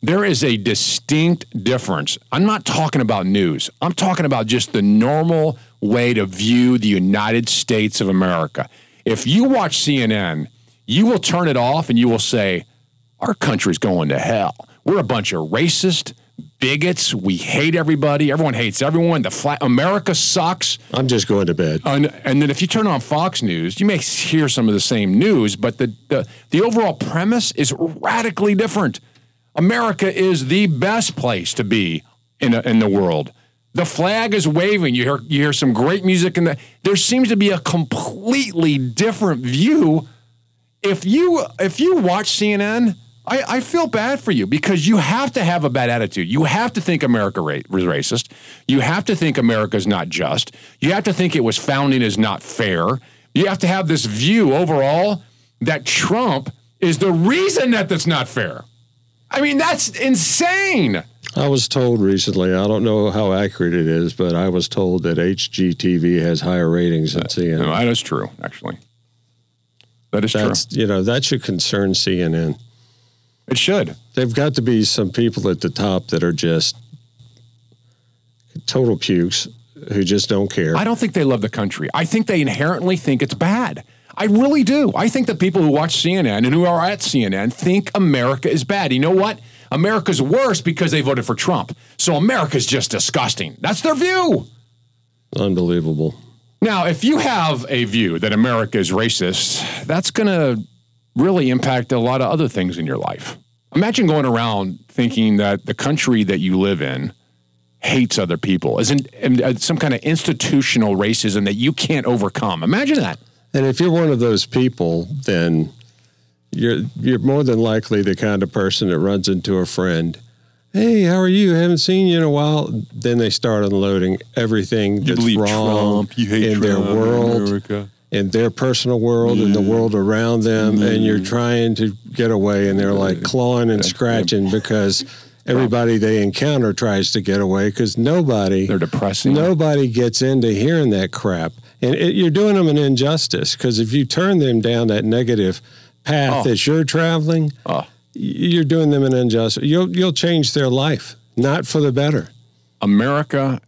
there is a distinct difference. I'm not talking about news. I'm talking about just the normal way to view the United States of America. If you watch CNN, you will turn it off and you will say, Our country's going to hell. We're a bunch of racist bigots. We hate everybody. Everyone hates everyone. The flat America sucks. I'm just going to bed. And, and then if you turn on Fox News, you may hear some of the same news, but the, the, the overall premise is radically different. America is the best place to be in, a, in the world. The flag is waving. You hear, you hear some great music, and the, there seems to be a completely different view. If you if you watch CNN, I, I feel bad for you because you have to have a bad attitude. You have to think America ra- was racist. You have to think America's not just. You have to think it was founding is not fair. You have to have this view overall that Trump is the reason that that's not fair. I mean, that's insane. I was told recently, I don't know how accurate it is, but I was told that HGTV has higher ratings than uh, CNN. No, that is true, actually. That is That's, you know, that should concern CNN. It should. They've got to be some people at the top that are just total pukes who just don't care. I don't think they love the country. I think they inherently think it's bad. I really do. I think that people who watch CNN and who are at CNN think America is bad. You know what? America's worse because they voted for Trump. So America's just disgusting. That's their view. Unbelievable. Now, if you have a view that America is racist, that's going to really impact a lot of other things in your life. Imagine going around thinking that the country that you live in hates other people, as in, in, uh, some kind of institutional racism that you can't overcome. Imagine that. And if you're one of those people, then you're you're more than likely the kind of person that runs into a friend. Hey, how are you? Haven't seen you in a while. Then they start unloading everything that's believe wrong Trump, you hate in their world, America. In their personal world, and the world around them, and you're Mm. trying to get away, and they're like clawing and scratching because everybody they encounter tries to get away because nobody they're depressing. Nobody gets into hearing that crap, and it, you're doing them an injustice because if you turn them down that negative path Oh. that you're traveling, y- you're doing them an injustice. You'll you'll change their life, not for the better. America,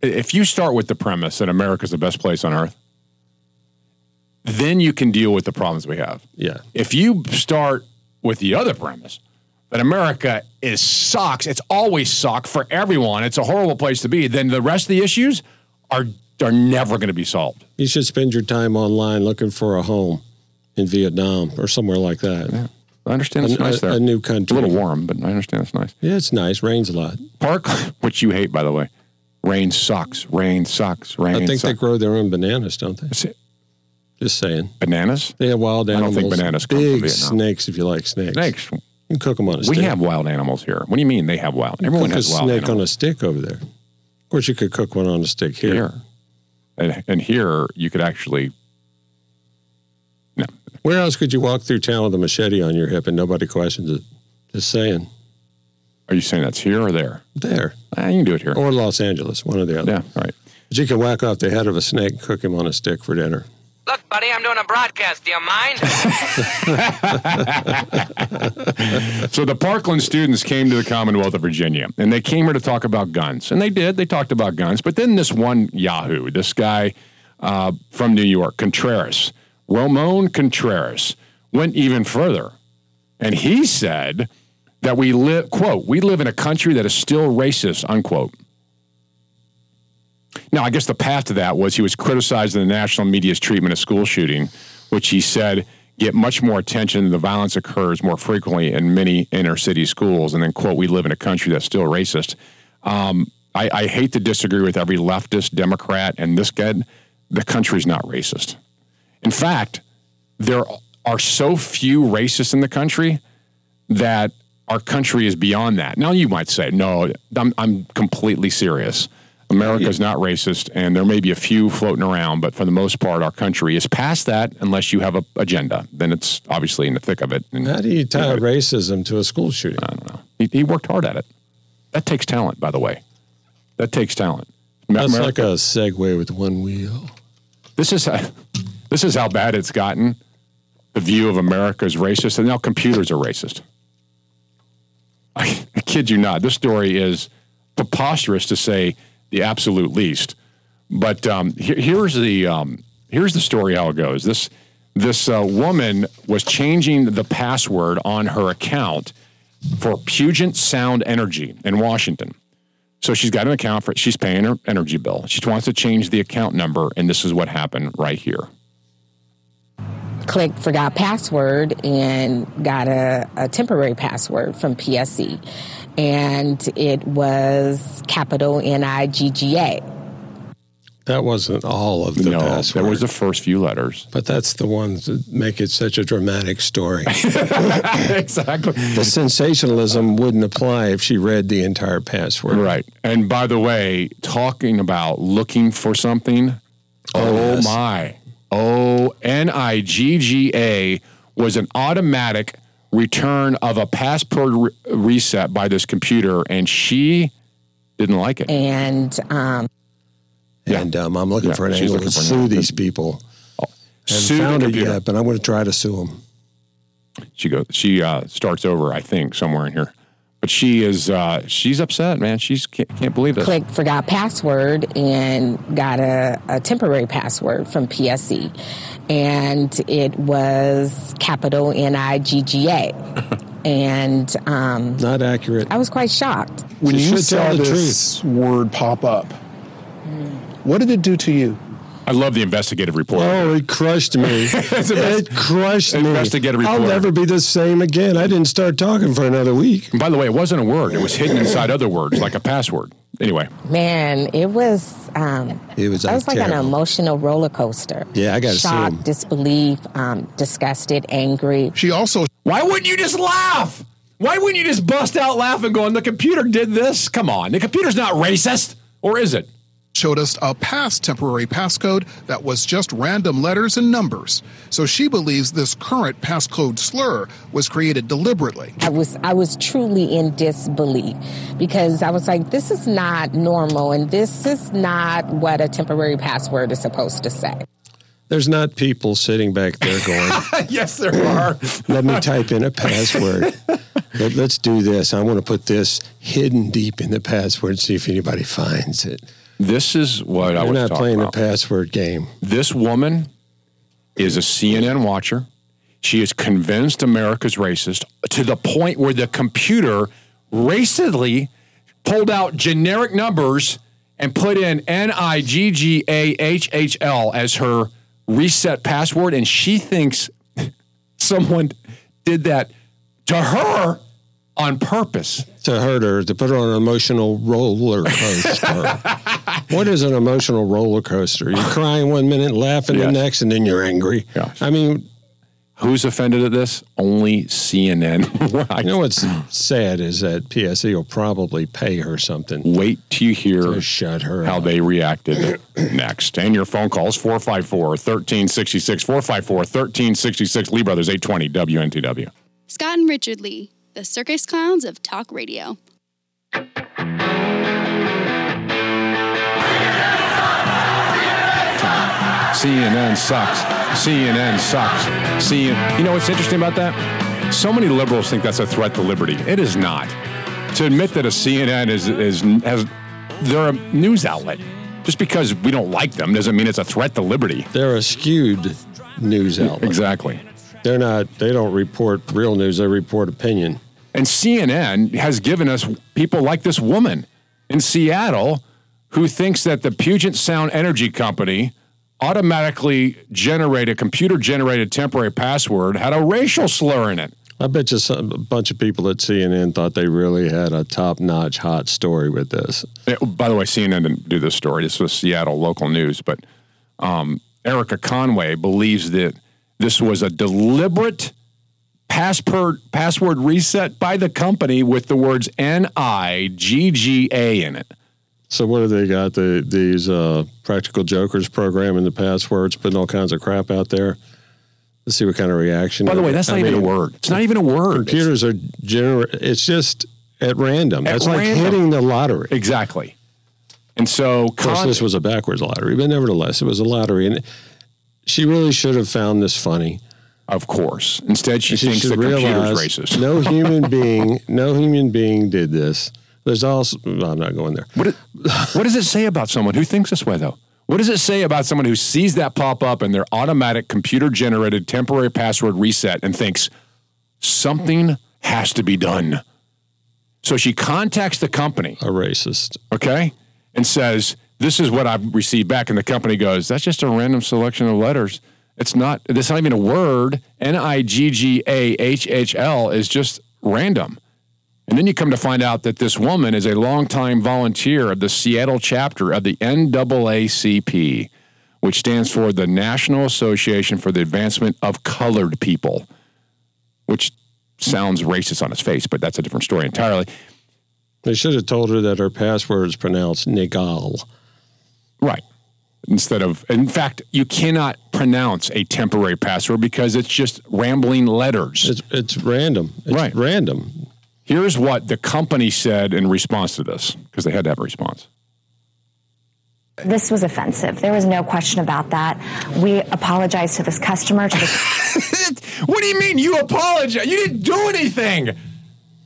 if you start with the premise that America's the best place on earth, then you can deal with the problems we have. Yeah. If you start with the other premise that America is sucks, it's always sucked for everyone, it's a horrible place to be, then the rest of the issues are are never going to be solved. You should spend your time online looking for a home in Vietnam or somewhere like that. I understand it's a, nice there. a new country. A little warm, but I understand it's nice. Yeah, it's nice. Rains a lot. Park, which you hate, by the way. Rain sucks. Rain sucks. Rain. I think they grow their own bananas, don't they? Just saying. bananas. They have wild animals. I don't think bananas come from Big Vietnam. snakes, if you like snakes. Snakes. You can cook them on a stick. We stick. have wild animals here. What do you mean they have wild? Everyone cook has a wild snake on a stick over there. Of course, you could cook one on a stick here. here. And, and here you could actually no. Where else could you walk through town with a machete on your hip and nobody questions it? Just saying. Are you saying that's here or there? There. Ah, you can do it here. Or Los Angeles, one or the other. Yeah, all right. But you can whack off the head of a snake and cook him on a stick for dinner. Look, buddy, I'm doing a broadcast. Do you mind? so the Parkland students came to the Commonwealth of Virginia, and they came here to talk about guns, and they did. They talked about guns, but then this one Yahoo, this guy uh, from New York, Contreras, Ramon Contreras, went even further, and he said that we live quote we live in a country that is still racist unquote. Now, I guess the path to that was he was criticizing the national media's treatment of school shooting, which he said get much more attention. The violence occurs more frequently in many inner city schools. And then, quote, we live in a country that's still racist. Um, I, I hate to disagree with every leftist, Democrat, and this guy. The country's not racist. In fact, there are so few racists in the country that our country is beyond that. Now, you might say, no, I'm, I'm completely serious. America's not racist, and there may be a few floating around, but for the most part, our country is past that unless you have an agenda. Then it's obviously in the thick of it. And How do you tie racism to a school shooting? I don't know. He, he worked hard at it. That takes talent, by the way. That takes talent. That's America- like a Segway with one wheel. This is how, this is how bad it's gotten. The view of America is racist, and now computers are racist. I, kid you not. This story is preposterous to say the absolute least. But um, here, here's the um, here's the story. How it goes. This this uh, woman was changing the password on her account for Puget Sound Energy in Washington. So she's got an account for she's paying her energy bill. She wants to change the account number, and this is what happened right here. clicked forgot password and got a, a temporary password from PSE. And it was capital N I G G A. That wasn't all of the no, password. that was the first few letters. But that's the ones that make it such a dramatic story. exactly. The sensationalism wouldn't apply if she read the entire password. Right. And by the way, talking about looking for something, oh, oh yes. my. O N I G G A was an automatic return of a password re- reset by this computer, and she didn't like it. And um, And um, I'm looking Yeah, for an angle to an sue angle. these people. Haven't Sue found it yet, but I'm going to try to sue them. She goes. She uh, starts over, I think, somewhere in here. But she is. Uh, she's upset, man. She's can't, can't believe this. Click forgot password and got a, a temporary password from PSE, And it was capital N I G G A. And um, Not accurate. I was quite shocked. When She you saw tell the this word pop up, what did it do to you? I love the investigative report. Oh, it crushed me. It crushed me. investigative I'll never be the same again. I didn't start talking for another week. And by the way, it wasn't a word. It was hidden inside other words, like a password. Anyway, Man, it was. Um, It was, That was like an emotional roller coaster. Yeah, I got shocked, sue disbelief, um, disgusted, angry. She also why wouldn't you just laugh? Why wouldn't you just bust out laughing, going, "The computer did this"? Come on, the computer's not racist, or is it? Showed us a past temporary passcode that was just random letters and numbers. So she believes this current passcode slur was created deliberately. I was I was truly in disbelief because I was like, this is not normal, and this is not what a temporary password is supposed to say. There's not people sitting back there going, yes, there are. let me type in a password. Let, us do this. I want to put this hidden deep in the password, and see if anybody finds it. This is what I You're was not playing about. the password game. This woman is a CNN watcher. She is convinced America's racist to the point where the computer racistly pulled out generic numbers and put in N I G G A H H L as her reset password. And she thinks someone did that to her on purpose. to hurt her, to put her on an emotional roller coaster. what is an emotional roller coaster? You're crying one minute, laughing the next, and then you're angry. I mean, Who's offended at this? Only CNN. you know what's sad is that PSE will probably pay her something. Wait till you hear shut her how up. they reacted next. And your phone calls 454 1366 454 1366 Lee Brothers 820 WNTW. Scott and Richard Lee, the circus clowns of talk radio. CNN sucks. CNN sucks. CNN. You know what's interesting about that? So many liberals think that's a threat to liberty. It is not. To admit that a CNN is is has they're a news outlet. Just because we don't like them doesn't mean it's a threat to liberty. They're a skewed news outlet. Exactly. They're not. They don't report real news. They report opinion. And CNN has given us people like this woman in Seattle who thinks that the Puget Sound Energy Company automatically generated computer generated temporary password had a racial slur in it. I bet you some, a bunch of people at CNN thought they really had a top-notch hot story with this. Eh, By the way, CNN didn't do this story. This was Seattle local news, but um, Erica Conway believes that this was a deliberate password password reset by the company with the words N I G G A in it. So what have they got? The these uh, practical jokers programming the passwords, putting all kinds of crap out there. Let's see what kind of reaction. By the way, that's not even a word. It's not even a word. Computers are gener. It's just at random. At That's like random. hitting the lottery. Exactly. And so, Of course, Con- this was a backwards lottery, but nevertheless, it was a lottery, and she really should have found this funny. Of course. Instead, she thinks should the computer's racist. No human being, no human being did this. There's also. well, I'm not going there. What, it- what does it say about someone who thinks this way, though? What does it say about someone who sees that pop up in their automatic computer generated temporary password reset and thinks something has to be done? So she contacts the company, A racist. okay, and says, This is what I've received back. And the company goes, That's just a random selection of letters. It's not, that's not even a word. N I G G A H H L is just random. And then you come to find out that this woman is a longtime volunteer of the Seattle chapter of the NAACP, which stands for the National Association for the Advancement of Colored People, which sounds racist on its face, but that's a different story entirely. They should have told her that her password is pronounced Nigal. Right. Instead of, in fact, you cannot pronounce a temporary password because it's just rambling letters. It's it's random. It's Right. random. Here's what the company said in response to this, because they had to have a response. This was offensive. There was no question about that. We apologize to this customer. To this- What do you mean you apologize? You didn't do anything.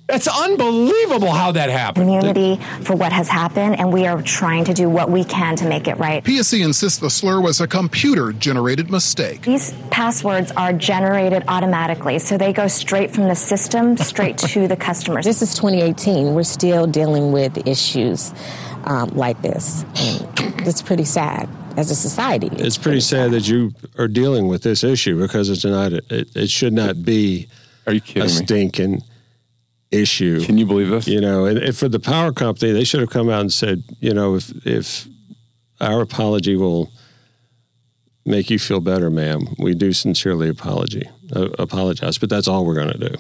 That's unbelievable how that happened. community for what has happened, and we are trying to do what we can to make it right. PSE insists the slur was a computer generated mistake. These passwords are generated automatically, so they go straight from the system straight to the customers. This is 2018. We're still dealing with issues um, like this. And it's pretty sad as a society. It's pretty sad that you are dealing with this issue because it's not. It, it should not be. Are you kidding a me? Issue? Can you believe this? You know, and, and for the power company, they should have come out and said, you know, if if our apology will make you feel better, ma'am, we do sincerely apology uh, apologize. But that's all we're going to do.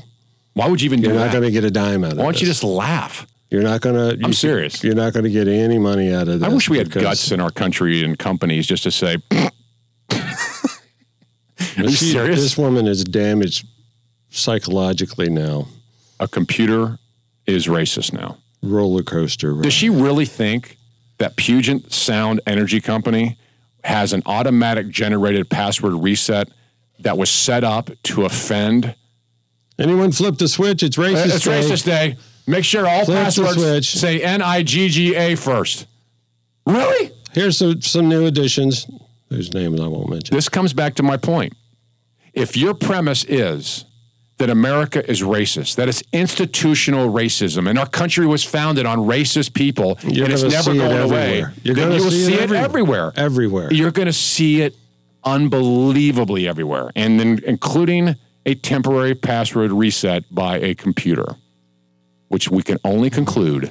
Why would you even do You're not going to get a dime out of Why don't you this. just laugh? You're not going to. I'm serious. You're not going to get any money out of this. I wish we had guts in our country and companies just to say, Are you serious? This woman is damaged psychologically now. A computer is racist now. Roller coaster. ride. Does she really think that Puget Sound Energy Company has an automatic generated password reset that was set up to offend? Anyone flip the switch? It's uh, racist. it's day. racist day. Make sure all Flip passwords say N I G G A first. Really? Here's some, some new additions whose names I won't mention. This comes back to my point. If your premise is that America is racist, that it's institutional racism, and our country was founded on racist people, You're and it's never see it going away. You're gonna you'll see see, it it everywhere. Everywhere. You're going to see it unbelievably everywhere, and then including a temporary password reset by a computer. which we can only conclude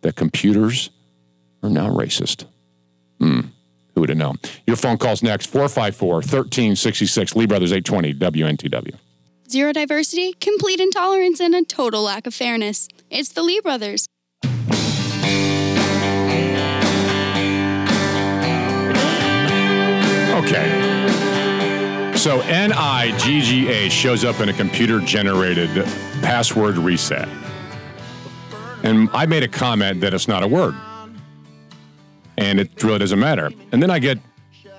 that computers are now racist. Hmm. Who would have known? Your phone calls next 454 1366, Lee Brothers 820, WNTW. Zero diversity, complete intolerance, and a total lack of fairness. It's the Lee brothers. Okay. So NIGGA shows up in a computer generated password reset. And I made a comment that it's not a word. And it really doesn't matter. And then I get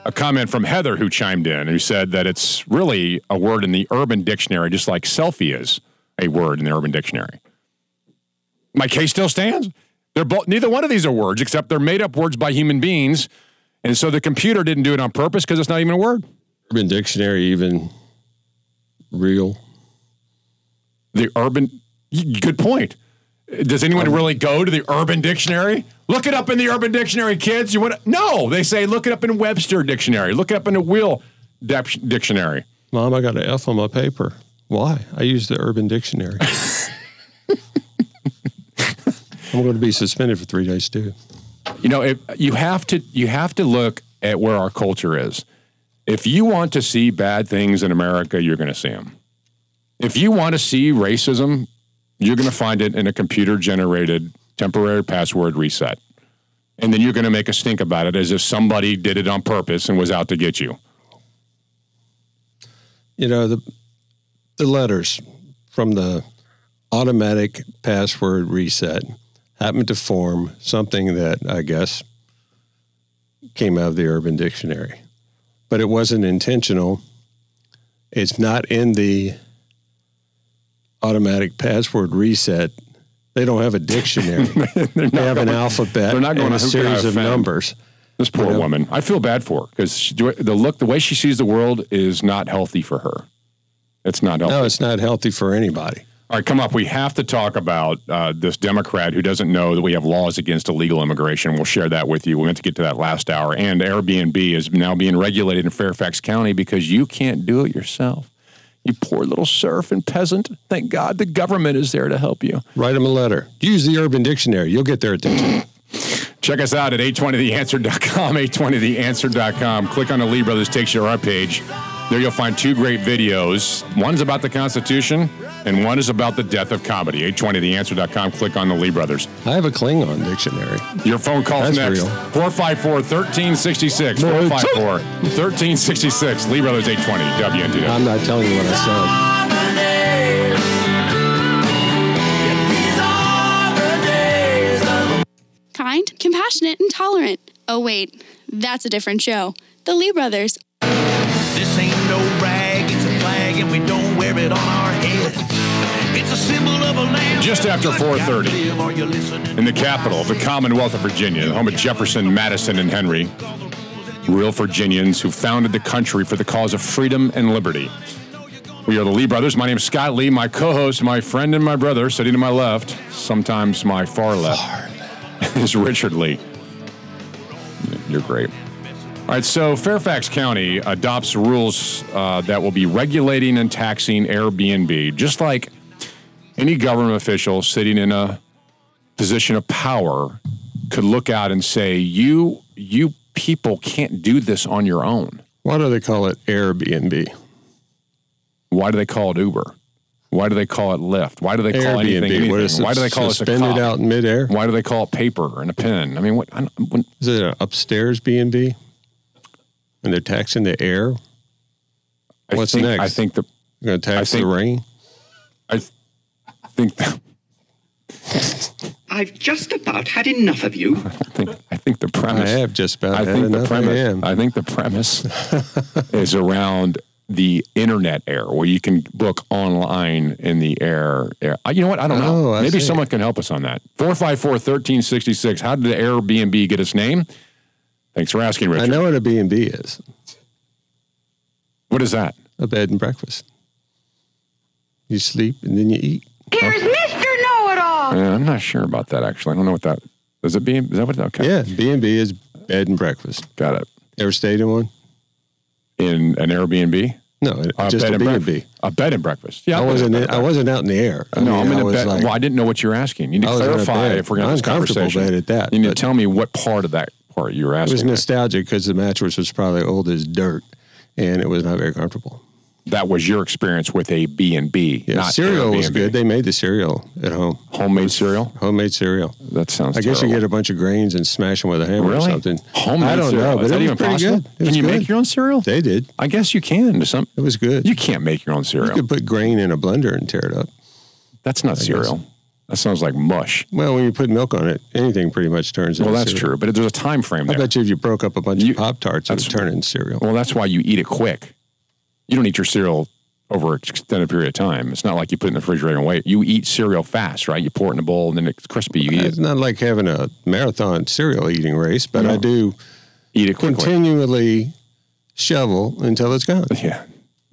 a comment from Heather who chimed in and who said that it's really a word in the Urban Dictionary, just like selfie is a word in the Urban Dictionary. My case still stands. They're both neither one of these are words, except they're made up words by human beings. And so the computer didn't do it on purpose because it's not even a word. Urban Dictionary even real. The urban good point. Does anyone um, really go to the Urban Dictionary? Look it up in the Urban Dictionary, kids. You want to? No, they say look it up in Webster Dictionary. Look it up in the Will Dep- Dictionary. Mom, I got an F on my paper. Why? I use the Urban Dictionary. I'm going to be suspended for three days too. You know, if, you have to you have to look at where our culture is. If you want to see bad things in America, you're going to see them. If you want to see racism, you're going to find it in a computer generated temporary password reset. And then you're going to make a stink about it as if somebody did it on purpose and was out to get you. You know, the the letters from the automatic password reset happened to form something that I guess came out of the Urban Dictionary. But it wasn't intentional. It's not in the automatic password reset. They don't have a dictionary. they have an alphabet they're not going and a to- I series of numbers. This poor You know? woman. I feel bad for her because the look, the way she sees the world is not healthy for her. It's not healthy. No, it's not healthy for anybody. All right, come up. We have to talk about uh, this Democrat who doesn't know that we have laws against illegal immigration. We'll share that with you. We meant to get to that last hour. And Airbnb is now being regulated in Fairfax County because you can't do it yourself. You poor little serf and peasant. Thank God the government is there to help you. Write them a letter. Use the Urban Dictionary. You'll get their attention. Check us out at 820theanswer.com, 820theanswer.com. Click on the Lee Brothers, takes you to our page. There you'll find two great videos. One's about the Constitution, and one is about the death of comedy. 820theanswer.com. Click on the Lee Brothers. I have a Klingon dictionary. Your phone calls That's next. real. 454 1366. 454 1366. Lee Brothers 820 WNTW. I'm not telling you what I said. Kind, compassionate, and tolerant. Oh, wait, that's a different show. The Lee brothers. Don't it on our head. It's a symbol of a land. Just after 4:30 in the capital of the Commonwealth of Virginia, the home of Jefferson, Madison, and Henry, real Virginians who founded the country for the cause of freedom and liberty. We are the Lee brothers. My name is Scott Lee. My co-host, my friend, and my brother, sitting to my left, sometimes my far left, is Richard Lee. You're great. All right, so Fairfax County adopts rules uh, that will be regulating and taxing Airbnb, just like any government official sitting in a position of power could look out and say, "You, you people can't do this on your own." Why do they call it Airbnb? Why do they call it Uber? Why do they call it Lyft? Why do they call anything Airbnb, anything? what is it, Why do they call it suspended out in midair? Why do they call it paper and a pen? I mean, what? I when, Is it an upstairs B and B? And they're taxing the air. I What's think, next? I think the You're going to tax I think- the rain. I th- think that, I've just about had enough of you. I think I think the premise. I have just about I had think the enough. I premise. am. I think the premise is around the internet air, where you can book online in the air. air. Uh, You know what? I don't know. Oh, I Maybe see. someone can help us on that. 454 1366. How did the Airbnb get its name? Thanks for asking, Richard. I know what a B and B is. What is that? A bed and breakfast. You sleep and then you eat. Here's Mr. Know-It-All. Uh, I'm not sure about that, actually. I don't know what that is. It B? Is that what? Okay. Yeah, B and B is bed and breakfast. Got it. Ever stayed in one? In an Airbnb? No, A just bed a and B and breakfast. B. A bed and breakfast. Yeah, I wasn't. in In, a I wasn't out in the air. I no, mean, I'm in I a bed. like- well, I didn't know what you were asking. You need to was in a clarify if we're going to have this Uncomfortable conversation. bed at that, You need to tell me what part of that part you were It was nostalgic because the mattress was probably old as dirt, and it was not very comfortable. that was your experience with a B and B. Yeah, not cereal was good. They made the cereal at home. Homemade cereal. Homemade cereal. That sounds. I guess terrible. you get a bunch of grains and smash them with a hammer Really? or something. Homemade I don't cereal. know, but Is that it was even pretty possible? good. It Can you good. make your own cereal? They did. I guess you can. To some, It was good. you can't make your own cereal. You could put grain in a blender and tear it up. That's not cereal. That sounds like mush. Well, when you put milk on it, anything pretty much turns into. Well, into that's cereal. true, but there's a time frame I bet you if you broke up a bunch You- of Pop Tarts, it would turn into cereal. Well, that's why you eat it quick. You don't eat your cereal over an extended period of time. It's not like you put it in the refrigerator and wait. You eat cereal fast, right? You pour it in a bowl and then it's crispy. You eat It's it. not like having a marathon cereal eating race, but I do Eat it quickly. continually shovel until it's gone. Yeah,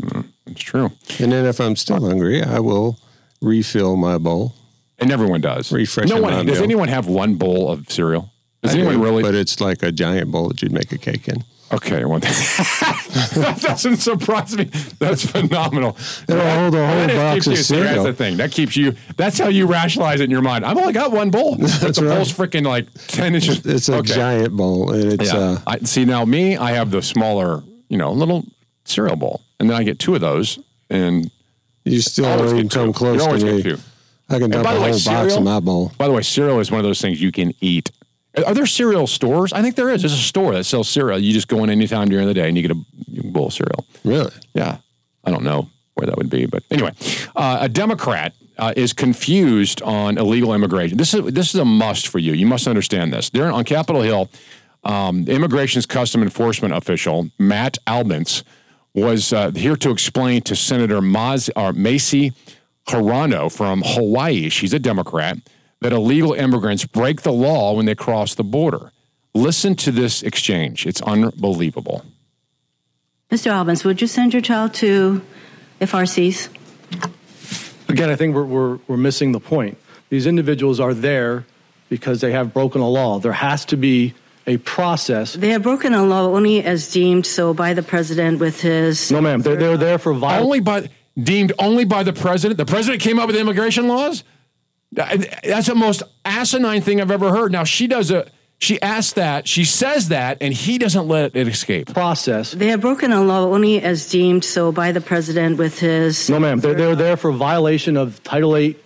Mm, it's true. And then if I'm still hungry, I will refill my bowl. And everyone does. Refresh No one. Does anyone have one bowl of cereal? Does I anyone do, really? But it's like a giant bowl that you'd make a cake in. Okay, well, that doesn't surprise me. That's phenomenal. It'll hold a whole box of see, That's cereal. the thing. That keeps you. That's how you rationalize it in your mind. I've only got one bowl. But That's the right. bowl's freaking like ten inches. It's a Okay. giant bowl, and it's Yeah. uh, I, see now me, I have the smaller, you know, little cereal bowl, and then I get two of those, and you still don't come close You always me. get two. I can dump by a the whole way, box cereal- in my bowl. By the way, cereal is one of those things you can eat. Are there cereal stores? I think there is. There's a store that sells cereal. You just go in anytime during the day and you get a bowl of cereal. Really? Yeah. I don't know where that would be, but anyway, uh, a Democrat uh, is confused on illegal immigration. This is this is a must for you. You must understand this. There on Capitol Hill, um, Immigration's Custom Enforcement official Matt Albence was uh, here to explain to Senator Maz, or Mazie Hirono from Hawaii. She's a Democrat. That illegal immigrants break the law when they cross the border. Listen to this exchange. It's unbelievable. Mr. Albence, would you send your child to FRCs? Again, I think we're, we're, we're missing the point. These individuals are there because they have broken a law. There has to be a process. They have broken a law only as deemed so by the president with his. No, ma'am. They're, they're there for violence. Only by deemed only by the president. The president came up with immigration laws. That's the most asinine thing I've ever heard. Now she does a. She asks that. She says that, and he doesn't let it escape. Process. They have broken a law only as deemed so by the president with his. No, ma'am. They're, they're there for violation of Title VIII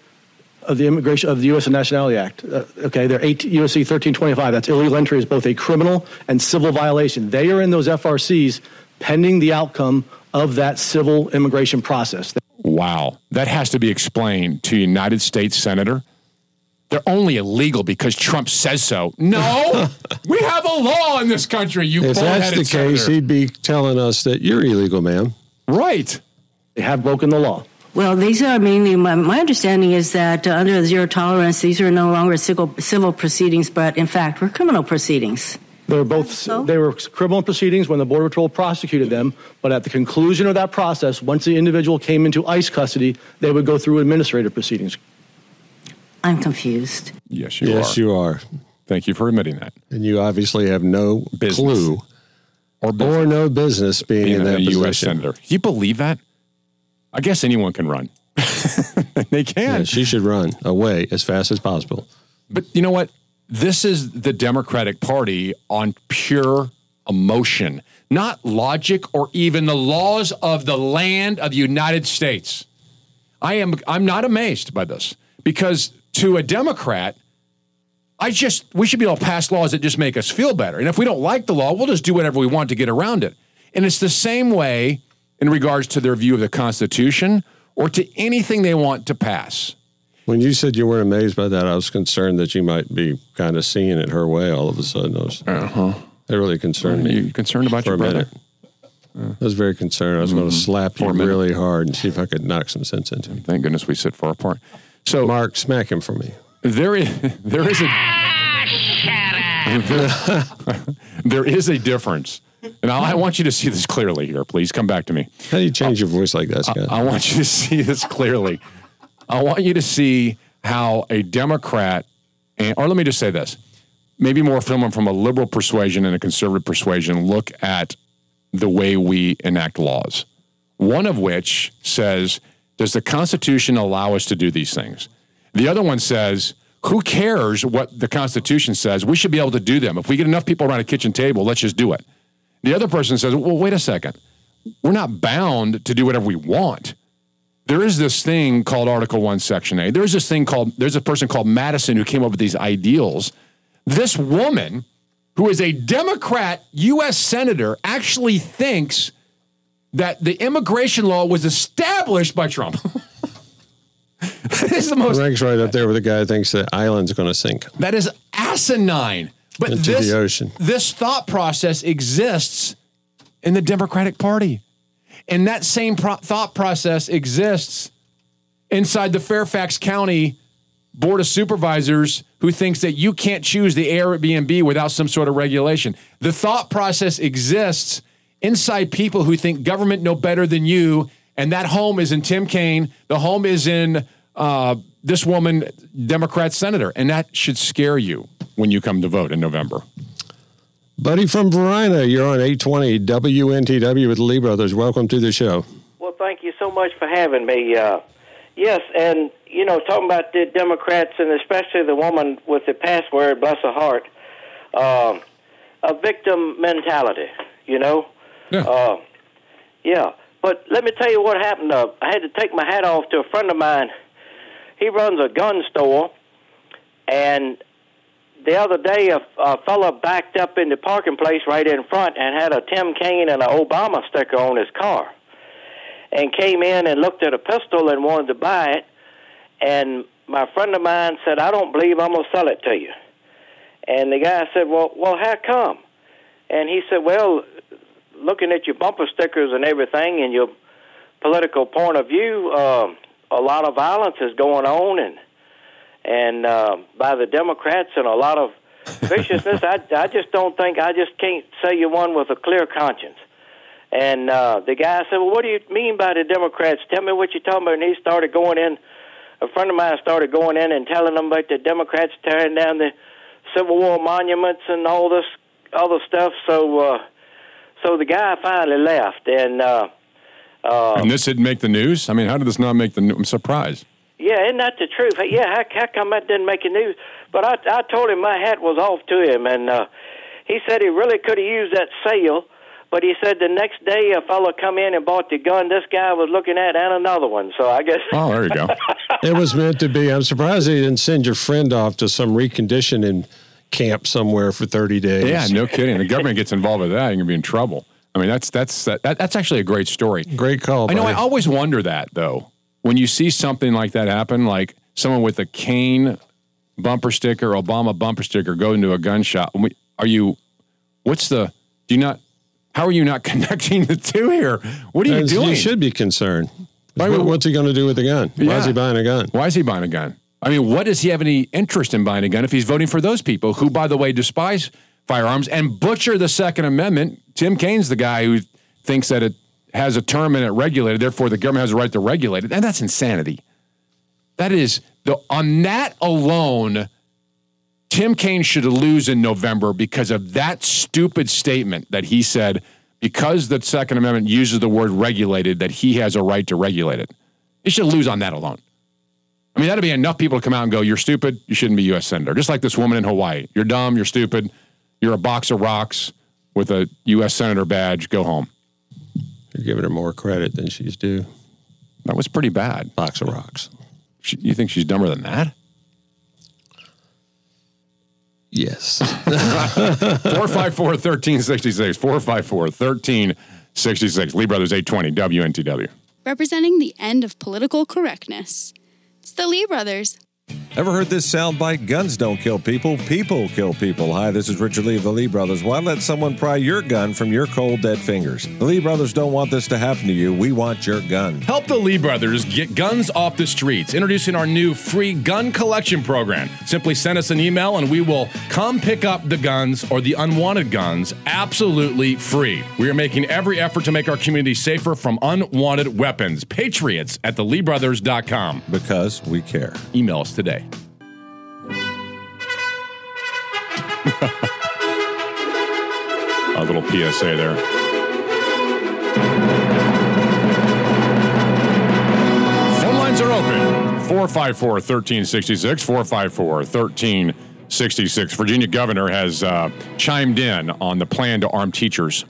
of the Immigration of the U.S. and Nationality Act. Uh, okay, they're 8 USC 1325. That's illegal entry is both a criminal and civil violation. They are in those FRCs pending the outcome of that civil immigration process. Wow, that has to be explained to United States senator. They're only illegal because Trump says so. No, we have a law in this country. You If that's the bullheaded case, senator. he'd be telling us that you're illegal, ma'am. Right. They have broken the law. Well, these are mainly, my, my understanding is that uh, under zero tolerance, these are no longer civil, civil proceedings, but in fact, were criminal proceedings. They were both they were criminal proceedings when the border patrol prosecuted them, but at the conclusion of that process, once the individual came into ICE custody, they would go through administrative proceedings. I'm confused. Yes, you yes, are. you are. Thank you for admitting that. And you obviously have no Business. clue Or, or no business being, being in that a position. U.S. senator. Can you believe that? I guess anyone can run. they can. Yeah, she should run away as fast as possible. But you know what? This is the Democratic Party on pure emotion, not logic or even the laws of the land of the United States. I am I'm not amazed by this because to a Democrat, I just we should be able to pass laws that just make us feel better. And if we don't like the law, we'll just do whatever we want to get around it. And it's the same way in regards to their view of the Constitution or to anything they want to pass. When you said you weren't amazed by that, I was concerned that you might be kind of seeing it her way all of a sudden. I was, uh-huh. That really concerned me. You concerned about for your a brother? minute. I was very concerned. I was going to slap For you really hard and see if I could knock some sense into him. Thank goodness we sit far apart. So, Mark, smack him for me. There is there is a there is a difference, and I, I want you to see this clearly here. Please come back to me. How do you change your voice like that, Scott? I, I want you to see this clearly. I want you to see how a Democrat, or let me just say this, maybe more someone from a liberal persuasion and a conservative persuasion look at the way we enact laws, One of which says, Does the Constitution allow us to do these things? The other one says, Who cares what the Constitution says? We should be able to do them. If we get enough people around a kitchen table, let's just do it. The other person says, Well, wait a second. We're not bound to do whatever we want. There is this thing called Article 1, Section A. There's this thing called, there's a person called Madison who came up with these ideals. This woman, who is a Democrat U.S. Senator, actually thinks that the immigration law was established by Trump. that is the most. Ranks right up there with the guy who thinks the island's going to sink That is asinine. But into this, the ocean. this thought process exists in the Democratic Party. And that same pro- thought process exists inside the Fairfax County Board of Supervisors who thinks that you can't choose the Airbnb without some sort of regulation. The thought process exists inside people who think government know better than you, and that home is in Tim Kaine. The home is in uh, this woman, Democrat senator, and that should scare you when you come to vote in November. Buddy from Varina, you're on 820 WNTW with the Lee Brothers. Welcome to the show. Well, thank you so much for having me. Uh, yes, and you know, talking about the Democrats and especially the woman with the password, bless her heart, um, a victim mentality. You know, yeah. Uh, yeah. But let me tell you what happened. Uh, I had to take my hat off to a friend of mine. He runs a gun store, and the other day a, a fella backed up in the parking place right in front and had a Tim Kaine and an Obama sticker on his car, and came in and looked at a pistol and wanted to buy it. And my friend of mine said, "I don't believe I'm gonna sell it to you." And the guy said, "Well, well, how come?" And he said, "Well, looking at your bumper stickers and everything, and your political point of view, uh, a lot of violence is going on, and and uh, by the Democrats, and a lot of viciousness. I I just don't think I just can't say you one with a clear conscience." And uh, the guy said, "Well, what do you mean by the Democrats? Tell me what you're talking about." And he started going in. A friend of mine started going in and telling them about the Democrats tearing down the Civil War monuments and all this other stuff. So, uh, so the guy finally left, and uh, uh, and this didn't make the news? I mean, how did this not make the news? I'm surprised. Yeah, isn't that the truth? Yeah, how, how come that didn't make a news? But I, I told him my hat was off to him, and uh, he said he really could have used that sale. But he said the next day a fellow come in and bought the gun this guy was looking at and another one. So I guess. Oh, there you go. It was meant to be. I'm surprised they didn't send your friend off to some reconditioning camp somewhere for 30 days. Yeah, no kidding. The government gets involved with that, you're gonna be in trouble. I mean, that's that's that, that's actually a great story. Great call. I know. I always wonder that though, when you see something like that happen, like someone with a Kaine bumper sticker, Obama bumper sticker, go into a gun shop. Are you? What's the? Do you not? How are you not connecting the two here? What are you As doing? You should be concerned. Why What- What's he going to do with the gun? Why is he buying a gun? Why is he buying a gun? I mean, what does he have any interest in buying a gun if he's voting for those people who, by the way, despise firearms and butcher the Second Amendment? Tim Kaine's the guy who thinks that it has a term and it regulated, therefore the government has a right to regulate it, and that's insanity. That is the on that alone. Tim Kaine should lose in November because of that stupid statement that he said because the Second Amendment uses the word regulated, that he has a right to regulate it. He should lose on that alone. I mean, that'd be enough people to come out and go, You're stupid. You shouldn't be U.S. Senator. Just like this woman in Hawaii. You're dumb. You're stupid. You're a box of rocks with a U.S. Senator badge. Go home. You're giving her more credit than she's due. That was pretty bad. Box of rocks. She, you think she's dumber than that? Yes. 454 1366. 454 1366. Lee Brothers 820 WNTW. Representing the end of political correctness. It's the Lee Brothers. Ever heard this soundbite? Guns don't kill people, people kill people. Hi, this is Richard Lee of the Lee Brothers. Why let someone pry your gun from your cold, dead fingers? The Lee Brothers don't want this to happen to you. We want your gun. Help the Lee brothers get guns off the streets. Introducing our new free gun collection program. Simply send us an email and we will come pick up the guns or the unwanted guns absolutely free. We are making every effort to make our community safer from unwanted weapons. Patriots at theleebrothers.com. Because we care. Email us today. A little PSA there. Phone lines are open 454 1366. 454 1366. Virginia governor has uh, chimed in on the plan to arm teachers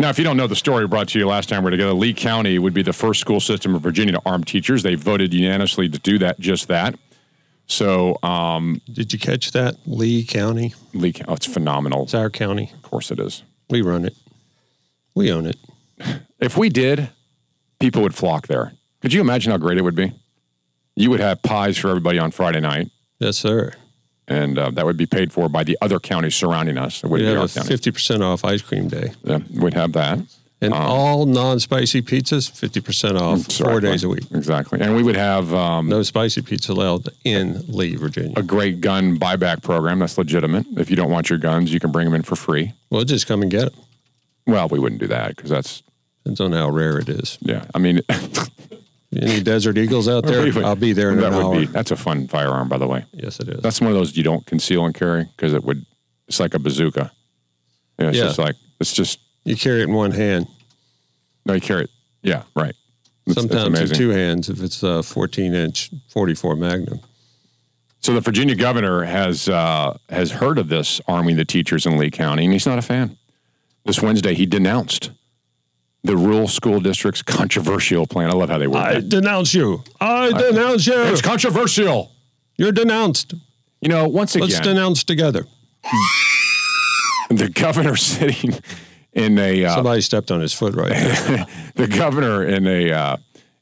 now, if you don't know the story, brought to you last time we were together. Lee County would be the first school system in Virginia to arm teachers. They voted unanimously to do that, just that. So, um, did you catch that? Lee County. Lee, oh, it's phenomenal. It's our county. Of course, it is. We run it. We own it. If we did, people would flock there. Could you imagine how great it would be? You would have pies for everybody on Friday night. Yes, sir. And uh, that would be paid for by the other counties surrounding us. It We wouldn't be our have county. fifty percent off ice cream day, Yeah, we'd have that. and Um, all non-spicy pizzas fifty percent off four Exactly. days a week. Exactly. And we would have um, No spicy pizza allowed in Lee, Virginia. a great gun buyback program that's legitimate. If you don't want your guns, you can bring them in for free. Well, just come and get them. Well, we wouldn't do that because that's, Depends on how rare it is. yeah. I mean, Any Desert Eagles out there? we I'll be there in that an would hour. be, that's a fun firearm, by the way. Yes, it is. That's one of those you don't conceal and carry because it would, it's like a bazooka. Yeah, it's Yeah. just like, it's just, You carry it in one hand. no, you carry it. Yeah, right. It's, it's Sometimes in two hands if it's a 14 inch 44 Magnum. So the Virginia governor has uh, has heard of this arming the teachers in Lee County, and he's not a fan. This Wednesday, he denounced the rural school district's controversial plan. I love how they word I that. denounce you. I denounce you. It's controversial. You're denounced. You know, once again, Let's denounce together. the governor sitting in a uh, Somebody stepped on his foot right there. the governor in a uh,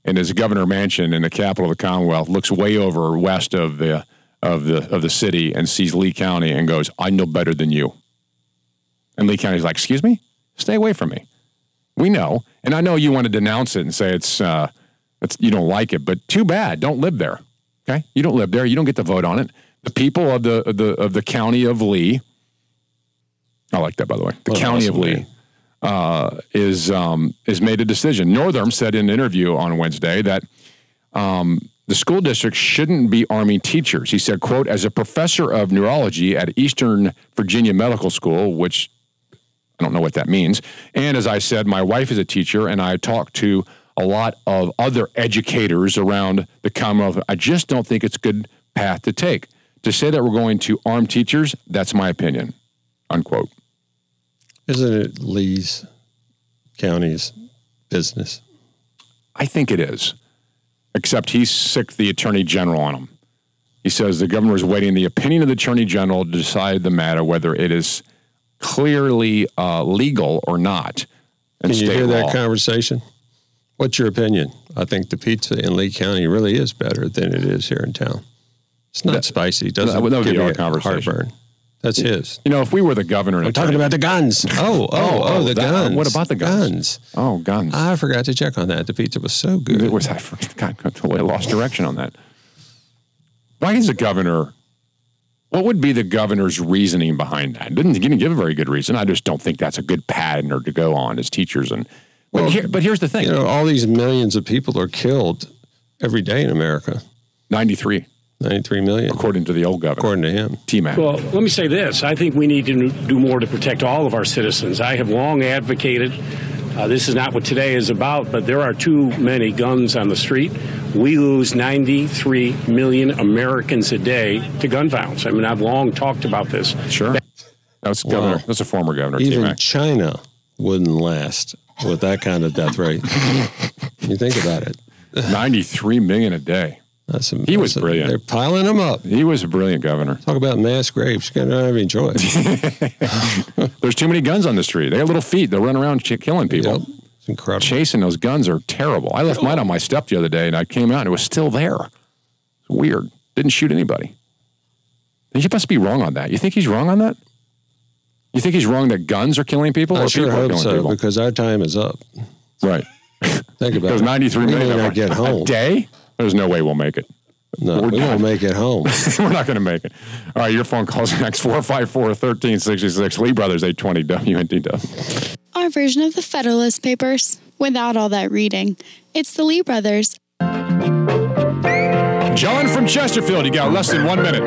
in his governor mansion in the capital of the Commonwealth looks way over west of the of the of the city and sees Lee County and goes, "I know better than you." And Lee County's like, "Excuse me, stay away from me." We know, and I know you want to denounce it and say it's uh, it's you don't like it, but too bad. Don't live there. Okay, you don't live there. You don't get to vote on it. The people of the of the of the county of Lee. I like that, by the way. The county of awesome Lee uh, is um, is made a decision. Northam said in an interview on Wednesday that um, the school district shouldn't be arming teachers. He said, "quote As a professor of neurology at Eastern Virginia Medical School, which I don't know what that means, and as I said, my wife is a teacher, and I talk to a lot of other educators around the Commonwealth. I just don't think it's a good path to take. To say that we're going to arm teachers, that's my opinion." Unquote. Isn't it Lee's County's business? I think it is. Except he's sick the attorney general on him. He says the governor is waiting the opinion of the attorney general to decide the matter whether it is clearly uh, legal or not. Can you hear law. that conversation? What's your opinion? I think the pizza in Lee County really is better than it is here in town. It's not That- spicy. It doesn't that would- that would give our conversation. heartburn. That's his. You know, if we were the governor, We're talking about the guns. Oh, oh, oh, the that- guns. What about the guns? Oh, guns. I forgot to check on that. The pizza was so good. It was I forgot I totally lost direction on that. Why is the governor? What would be the governor's reasoning behind that? Didn't he didn't give a very good reason. I just don't think that's a good pattern or to go on as teachers. And but, Well, here, but here's the thing: You know, all these millions of people are killed every day in America. ninety three, 93 million, according to the old governor, according to him. T Mac. Well, let me say this. I think we need to do more to protect all of our citizens. I have long advocated. Uh, this is not what today is about, but there are too many guns on the street. We lose 93 million Americans a day to gun violence. I mean, I've long talked about this. Sure. That's governor. Wow. That's a former governor. T Even Mac. China wouldn't last with that kind of death rate. you think about it. Ninety three million a day. That's some, He was a- brilliant. They're piling them up. He was a brilliant governor. Talk about mass graves. You don't have any joy. There's too many guns on the street. They got little feet. They'll run around ch- killing people. It's incredible. Chasing those guns are terrible. I left mine on my step the other day, and I came out and it was still there. It's weird. Didn't shoot anybody. He must be wrong on that. You think he's wrong on that? You think he's wrong that guns are killing people? I or sure people hope so people? because our time is up. Right. Think about Because it. 93 we million may of not get home. a day. There's no way we'll make it. No, We're we not. won't make it home. We're not going to make it. All right, your phone calls next 454 1366. Lee Brothers 820 WNTW. Our version of the Federalist Papers, without all that reading. It's the Lee brothers. John from Chesterfield, you got less than one minute.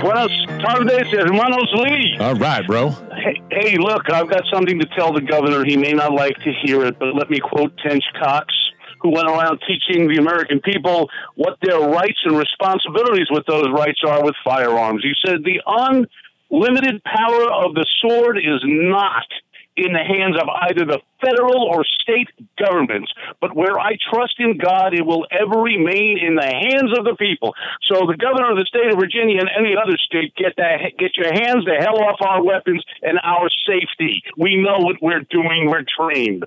Buenas tardes, hermanos Lee. All right, bro. Hey, hey, look, I've got something to tell the governor. He may not like to hear it, but let me quote Tench Coxe. Who went around teaching the American people what their rights and responsibilities with those rights are with firearms. He said the unlimited power of the sword is not in the hands of either the federal or state governments. But where I trust in God, it will ever remain in the hands of the people. So the governor of the state of Virginia and any other state get that get your hands the hell off our weapons and our safety. We know what we're doing. We're trained.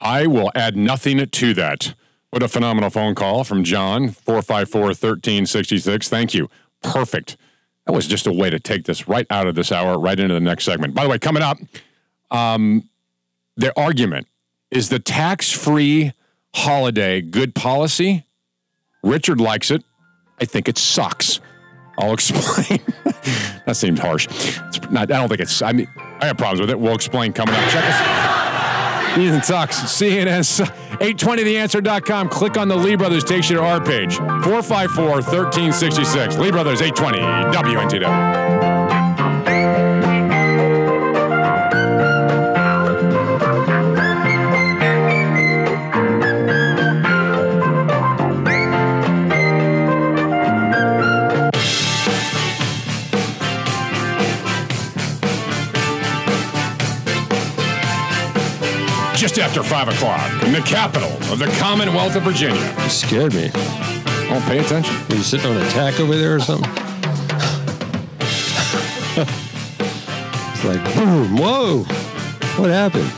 I will add nothing to that. What a phenomenal phone call from John, 454 1366. Thank you. Perfect. That was just a way to take this right out of this hour, right into the next segment. By the way, coming up, um, their argument is the tax free holiday good policy. Richard likes it. I think it sucks. I'll explain. that seems harsh. It's not, I don't think it's, I mean, I have problems with it. We'll explain coming up. Check us. Ethan Tux, CNN, 820theanswer.com. Click on the Lee Brothers, takes you to our page. 454 1366. Lee Brothers, 820 WNTW. Just after 5 o'clock in the capital of the Commonwealth of Virginia. You scared me. Oh, pay attention. Are you sitting on a tack over there or something? it's like, boom, whoa. What happened?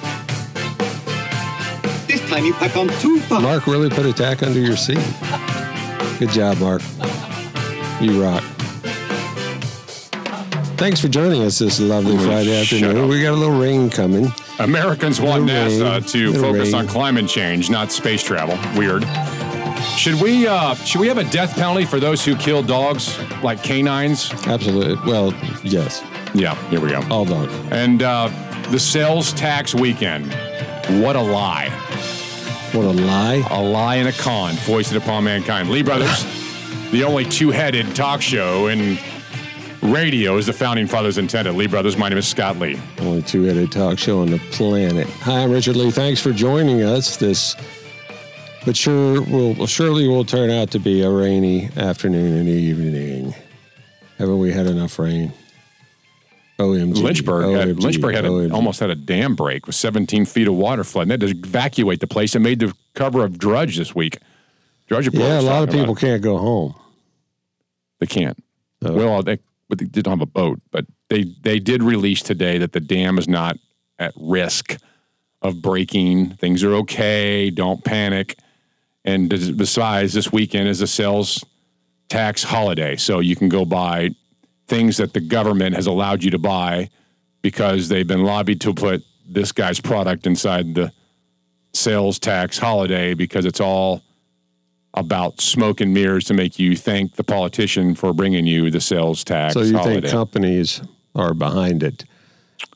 This time you pack on too far. Mark really put a tack under your seat. Good job, Mark. You rock. Thanks for joining us this lovely Friday afternoon. We got a little rain coming. Americans want NASA rain, to focus rain. on climate change, not space travel. Weird. Should we uh, should we have a death penalty for those who kill dogs like canines? Absolutely. Well, yes. Yeah, here we go. All done. And uh, the sales tax weekend. What a lie. What a lie. A lie and a con foisted upon mankind. Lee Brothers, the only two headed talk show in radio is the founding fathers intended. Lee Brothers, my name is Scott Lee. Only two headed talk show on the planet. Hi, I'm Richard Lee. Thanks for joining us. This, but sure, will surely will turn out to be a rainy afternoon and evening. Haven't we had enough rain? OMG. Lynchburg had, Lynchburg had a, almost had a dam break with 17 feet of water flood. And they had to evacuate the place and made the cover of Drudge this week. Drudge Yeah, a lot of people can't go home. They can't. Oh. Well, they, but they didn't have a boat, but they they did release today that the dam is not at risk of breaking. Things are okay. Don't panic. And besides, this weekend is a sales tax holiday, so you can go buy things that the government has allowed you to buy because they've been lobbied to put this guy's product inside the sales tax holiday because it's all about smoke and mirrors to make you thank the politician for bringing you the sales tax So you holiday. think companies are behind it,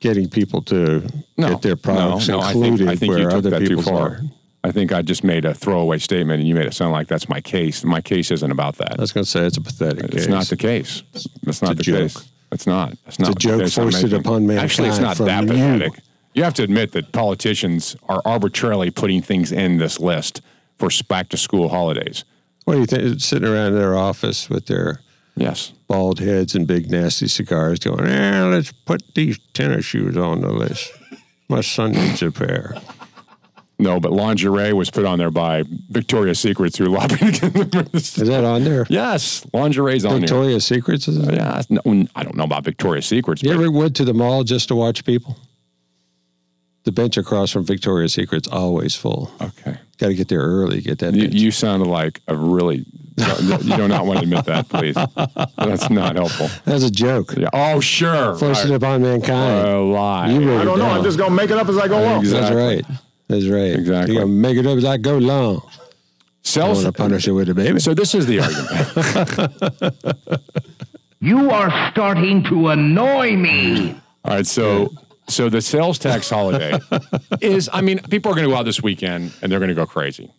getting people to get their products no, no, I included think, I think where you took other that too far. are? I think I just made a throwaway statement and you made it sound like that's my case. My case isn't about that. I was going to say it's a pathetic It's case. not the case. It's not the joke. case. It's not. It's It's not a the joke foisted upon Actually, it's not mankind that you. pathetic. You have to admit that politicians are arbitrarily putting things in this list for back to school holidays. What do you think? Sitting around in their office with their yes bald heads and big nasty cigars, going, "Eh, let's put these tennis shoes on the list. My son needs a pair." No, but lingerie was put on there by Victoria's Secret through lobbying. is that on there? Yes, lingerie's on Victoria's Secrets is there. Yeah, no, I don't know about Victoria's Secrets. You ever went to the mall just to watch people? The bench across from Victoria's Secret's always full. Okay. Got to get there early. Get that. You, bench. you sounded like a really. you do not want to admit that, please. That's not helpful. That's a joke. Yeah. Oh, sure. Foisted Right. upon mankind. A lie. You wrote I don't know. down. I'm just gonna make it up as I go along. That's right. That's right. Exactly. You're gonna make it up as I go along. Sells- I want to punish it with a baby. So this is the argument. You are starting to annoy me. All right, so so the sales tax holiday is. I mean, people are going to go out this weekend and they're going to go crazy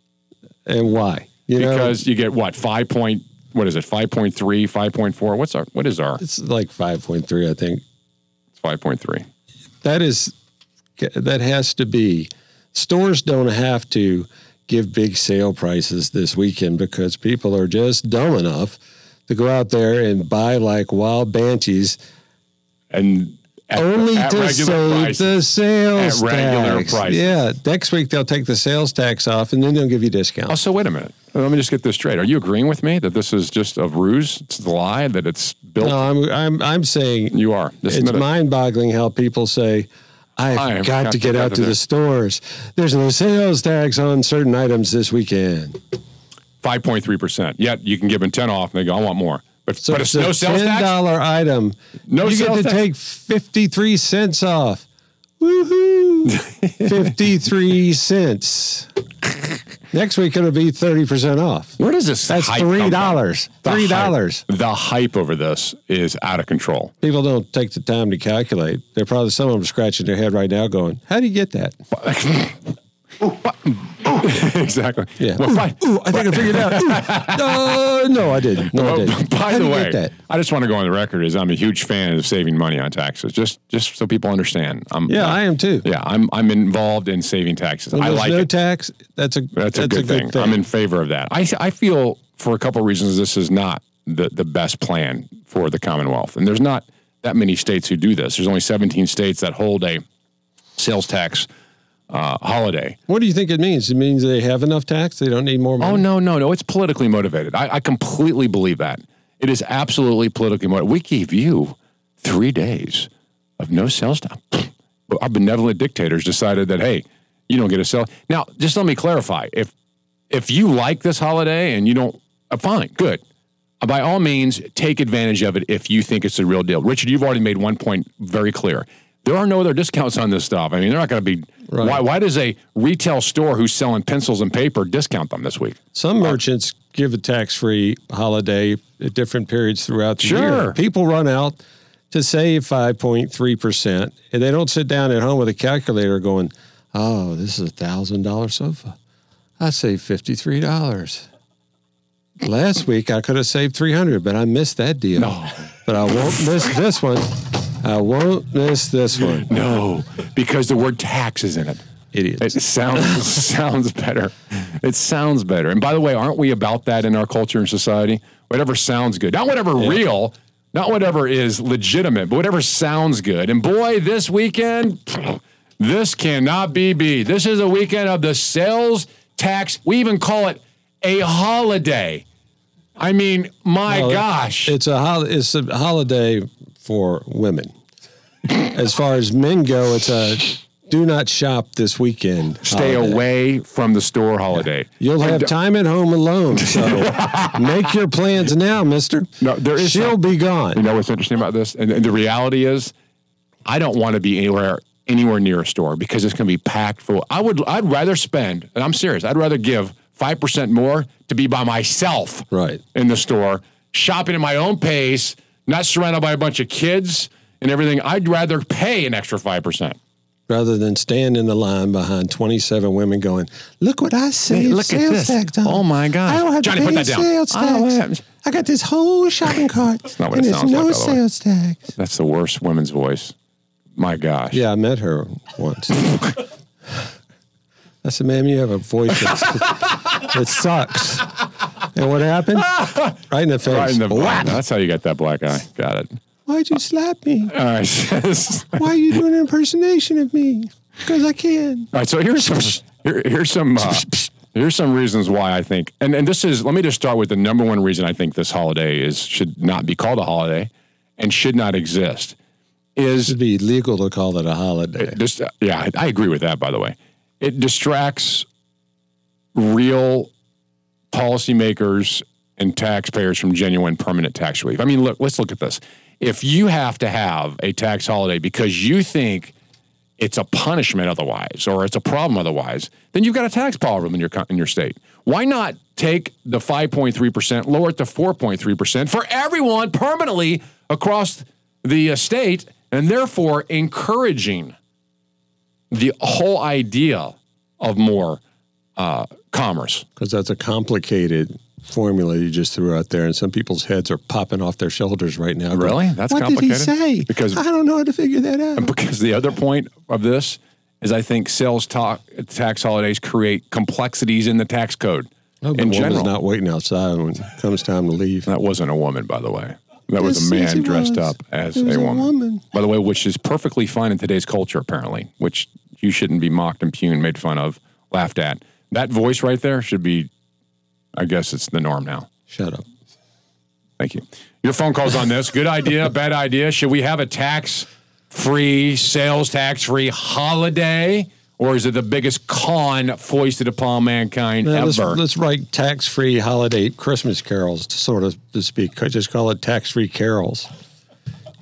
And why? You know, because you get what five point. What is it? 5.3, 5.4? What's our? What is our? it's like five point three, I think. It's five point three. That is, that has to be. Stores don't have to give big sale prices this weekend because people are just dumb enough to go out there and buy like wild banshees and at, only at to save price. the sales At regular tax. Yeah, next week they'll take the sales tax off and then they'll give you discounts. Oh, so wait a minute. Let me just get this straight. Are you agreeing with me that this is just a ruse? It's the lie that it's built. No, I'm I'm I'm saying you are. Just it's mind-boggling how people say, "I've I got, got to to get out to to the the- stores. There's no sales tax on certain items this weekend." Five point three percent. Yet you can give them ten off, and they go, "I want more." But So but it's it's no a sales ten tax. dollar item. No you get to tax? take fifty-three cents off. Woohoo! Fifty-three cents. Next week it'll be thirty percent off. Where does this? That's hype come three from? dollars. The Three hype- dollars. The hype over this is out of control. People don't take the time to calculate. They're probably some of them scratching their head right now, going, "How do you get that?" exactly. Yeah. Well, by, Ooh, I think I figured it out. Ooh. No, I didn't. No, I didn't. by the way? I just want to go on the record as I'm a huge fan of saving money on taxes. Just just so people understand. I'm, Yeah, I am too. Yeah, I'm I'm involved in saving taxes. When I like no it. tax. That's a That's, a, good, thing. I'm in favor of that. I I feel for a couple of reasons this is not the the best plan for the Commonwealth, and there's not that many states who do this. There's only 17 states that hold a sales tax uh, holiday. What do you think it means? It means they have enough tax. They don't need more money. Oh no, no, no! It's politically motivated. I, I completely believe that. It is absolutely politically motivated. We gave you three days of no sales tax. Our benevolent dictators decided that hey, you don't get a sale. Now, just let me clarify. If if you like this holiday and you don't, uh, fine, good. Uh, By all means, take advantage of it if you think it's a real deal. Richard, you've already made one point very clear. There are no other discounts on this stuff. I mean, they're not going to be. Right. Why, why does a retail store who's selling pencils and paper discount them this week? Some merchants give a tax-free holiday at different periods throughout the Sure. year. People run out to save 5.3 percent, and they don't sit down at home with a calculator going, "Oh, this is a thousand dollar sofa. I saved fifty-three dollars." Last week I could have saved 300, but I missed that deal. No. But I won't miss this one. I won't miss this one. No, because the word tax is in it. Idiots. It sounds sounds better. It sounds better. And by the way, aren't we about that in our culture and society? Whatever sounds good, not whatever real, not whatever is legitimate, but whatever sounds good. And boy, this weekend, this cannot be beat. This is a weekend of the sales tax. We even call it a holiday. I mean, my Well, gosh. it's a hol- it's a holiday for women. as far as men go, it's a do not shop this weekend. Stay holiday. away from the store holiday. You'll have time at home alone, so make your plans now, Mister. No, there is She'll some- be gone. You know what's interesting about this? And, and the reality is, I don't want to be anywhere anywhere near a store because it's going to be packed full. I would I'd rather spend, and I'm serious, I'd rather give five percent more to be by myself Right. in the store, shopping at my own pace, not surrounded by a bunch of kids and everything. I'd rather pay an extra five percent. Rather than stand in the line behind 27 women going, look what I saved look at this. tax on. Oh, my God. I don't have Johnny, to put pay that down. sales I tax. have- I got this whole shopping cart. not what and it there's sounds no like, by the sales tax. That's the worst women's voice. My gosh. Yeah, I met her once. I said, ma'am, you have a voice that's, that sucks. And what happened? Right in the face. Right in the. That's how you got that black eye. Got it. Why'd you slap me? All right. Why are you doing an impersonation of me? Because I can. All right, so here's some here, here's some uh, here's some reasons why I think, and and this is let me just start with the number one reason I think this holiday is should not be called a holiday, and should not exist. Is It'd be illegal to call it a holiday. it just yeah, I, I agree with that. By the way, it distracts real policymakers and taxpayers from genuine permanent tax relief. I mean, look, let's look at this. If you have to have a tax holiday because you think it's a punishment otherwise or it's a problem otherwise, then you've got a tax problem in your in your state. Why not take the 5.3%, lower it to 4.3% for everyone permanently across the uh, state and therefore encouraging the whole idea of more uh, commerce. Because that's a complicated formula you just threw out there, and some people's heads are popping off their shoulders right now. going, Really? That's what complicated? did he say? Because- I don't know how to figure that out. Because the other point of this, is I think sales talk, tax holidays create complexities in the tax code Oh, in general. not waiting outside when it comes time to leave. That wasn't a woman, by the way. That was a man it dressed was. up as a a woman. woman. By the way, which is perfectly fine in today's culture, apparently, which you shouldn't be mocked, impugned, made fun of, laughed at. That voice right there should be, I guess it's the norm now. Shut up. Thank you. Your phone calls on this. Good idea, bad idea. Should we have a tax free, sales tax free holiday? Or is it the biggest con foisted upon mankind Now, let's, ever? let's write tax-free holiday Christmas carols, to sort of to speak. Just call it tax-free carols.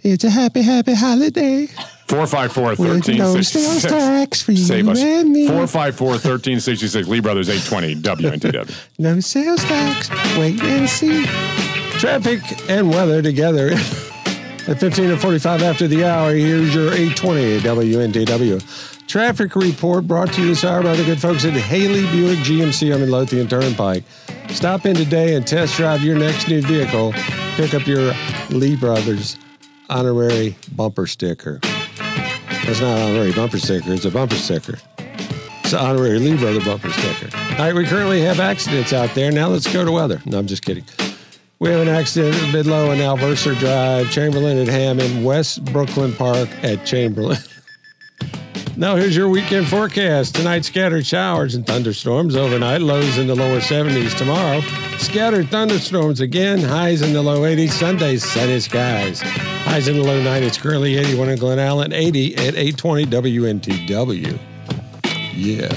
It's a happy, happy holiday. 454 With no sales tax for you Save us. and me. 454 1366. Lee Brothers 820 WNTW. No sales tax. Wait and see. Traffic and weather together. At 15 and 45 after the hour, here's your 820 WNTW. Traffic report brought to you this hour by the good folks at Haley Buick GMC on the Lothian Turnpike. Stop in today and test drive your next new vehicle. Pick up your Lee Brothers honorary bumper sticker. It's not an honorary bumper sticker, it's a bumper sticker. It's an honorary Lee Brother bumper sticker. All right, we currently have accidents out there. Now let's go to weather. No, I'm just kidding. We have an accident at Midlow and Alverser Drive, Chamberlain at Hammond, West Brooklyn Park at Chamberlain. now here's your weekend forecast. Tonight, scattered showers and thunderstorms overnight, lows in the lower 70s tomorrow. Scattered thunderstorms again, highs in the low 80s. Sunday, sunny skies. Highs in the low 90s. Currently 81 in Glen Allen, 80 at 820 WNTW. Yeah.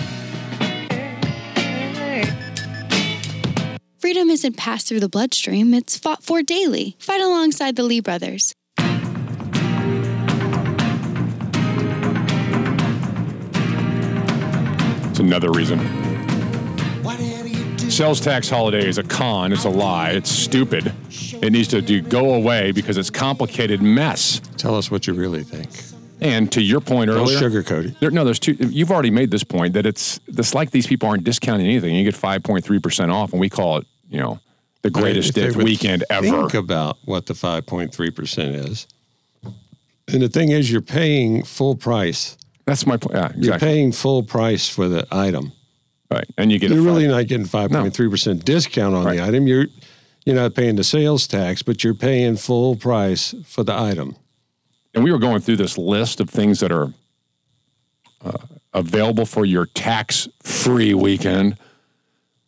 Freedom isn't passed through the bloodstream, it's fought for daily. Fight alongside the Lee brothers. Another reason. Sales tax holiday is a con. It's a lie. It's stupid. It needs to do, go away because it's complicated mess. Tell us what you really think. And to your point Don't earlier, sugarcoat it. There, no, there's two. You've already made this point that it's it's like these people aren't discounting anything. You get 5.3 percent off, and we call it, you know, the greatest If they dick weekend ever. Think about what the 5.3% is. And the thing is, you're paying full price. That's my point. Yeah, You're paying full price for the item. Right. And you get You're really not getting 5.3% discount on the item. You're you're not paying the sales tax, but you're paying full price for the item. and we were going through this list of things that are uh, available for your tax-free weekend,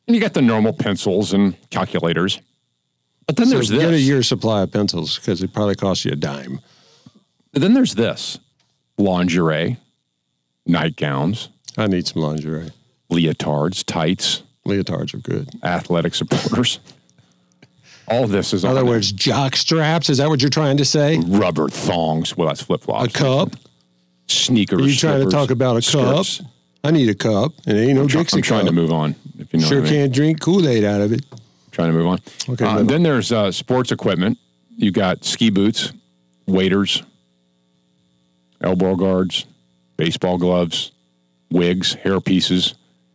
and you got the normal pencils and calculators. But then So there's get a this. year's supply of pencils because it probably costs you a dime. Then there's this: lingerie, nightgowns. I need some lingerie. Leotards, tights. Leotards are good. Athletic supporters. All of this is In other words, jock straps. Is that what you're trying to say? Rubber thongs. Well, that's flip flops. A cup. Sneakers. Are you trying to talk about a skirts. cup? I need a cup. It ain't no I'm, try- Dixie I'm trying cup. to move on. If you know sure I mean. can't drink Kool Aid out of it. Trying to move on. Okay, Uh, move on. then there's uh, sports equipment. You got ski boots, waders, elbow guards, baseball gloves, wigs, hair pieces.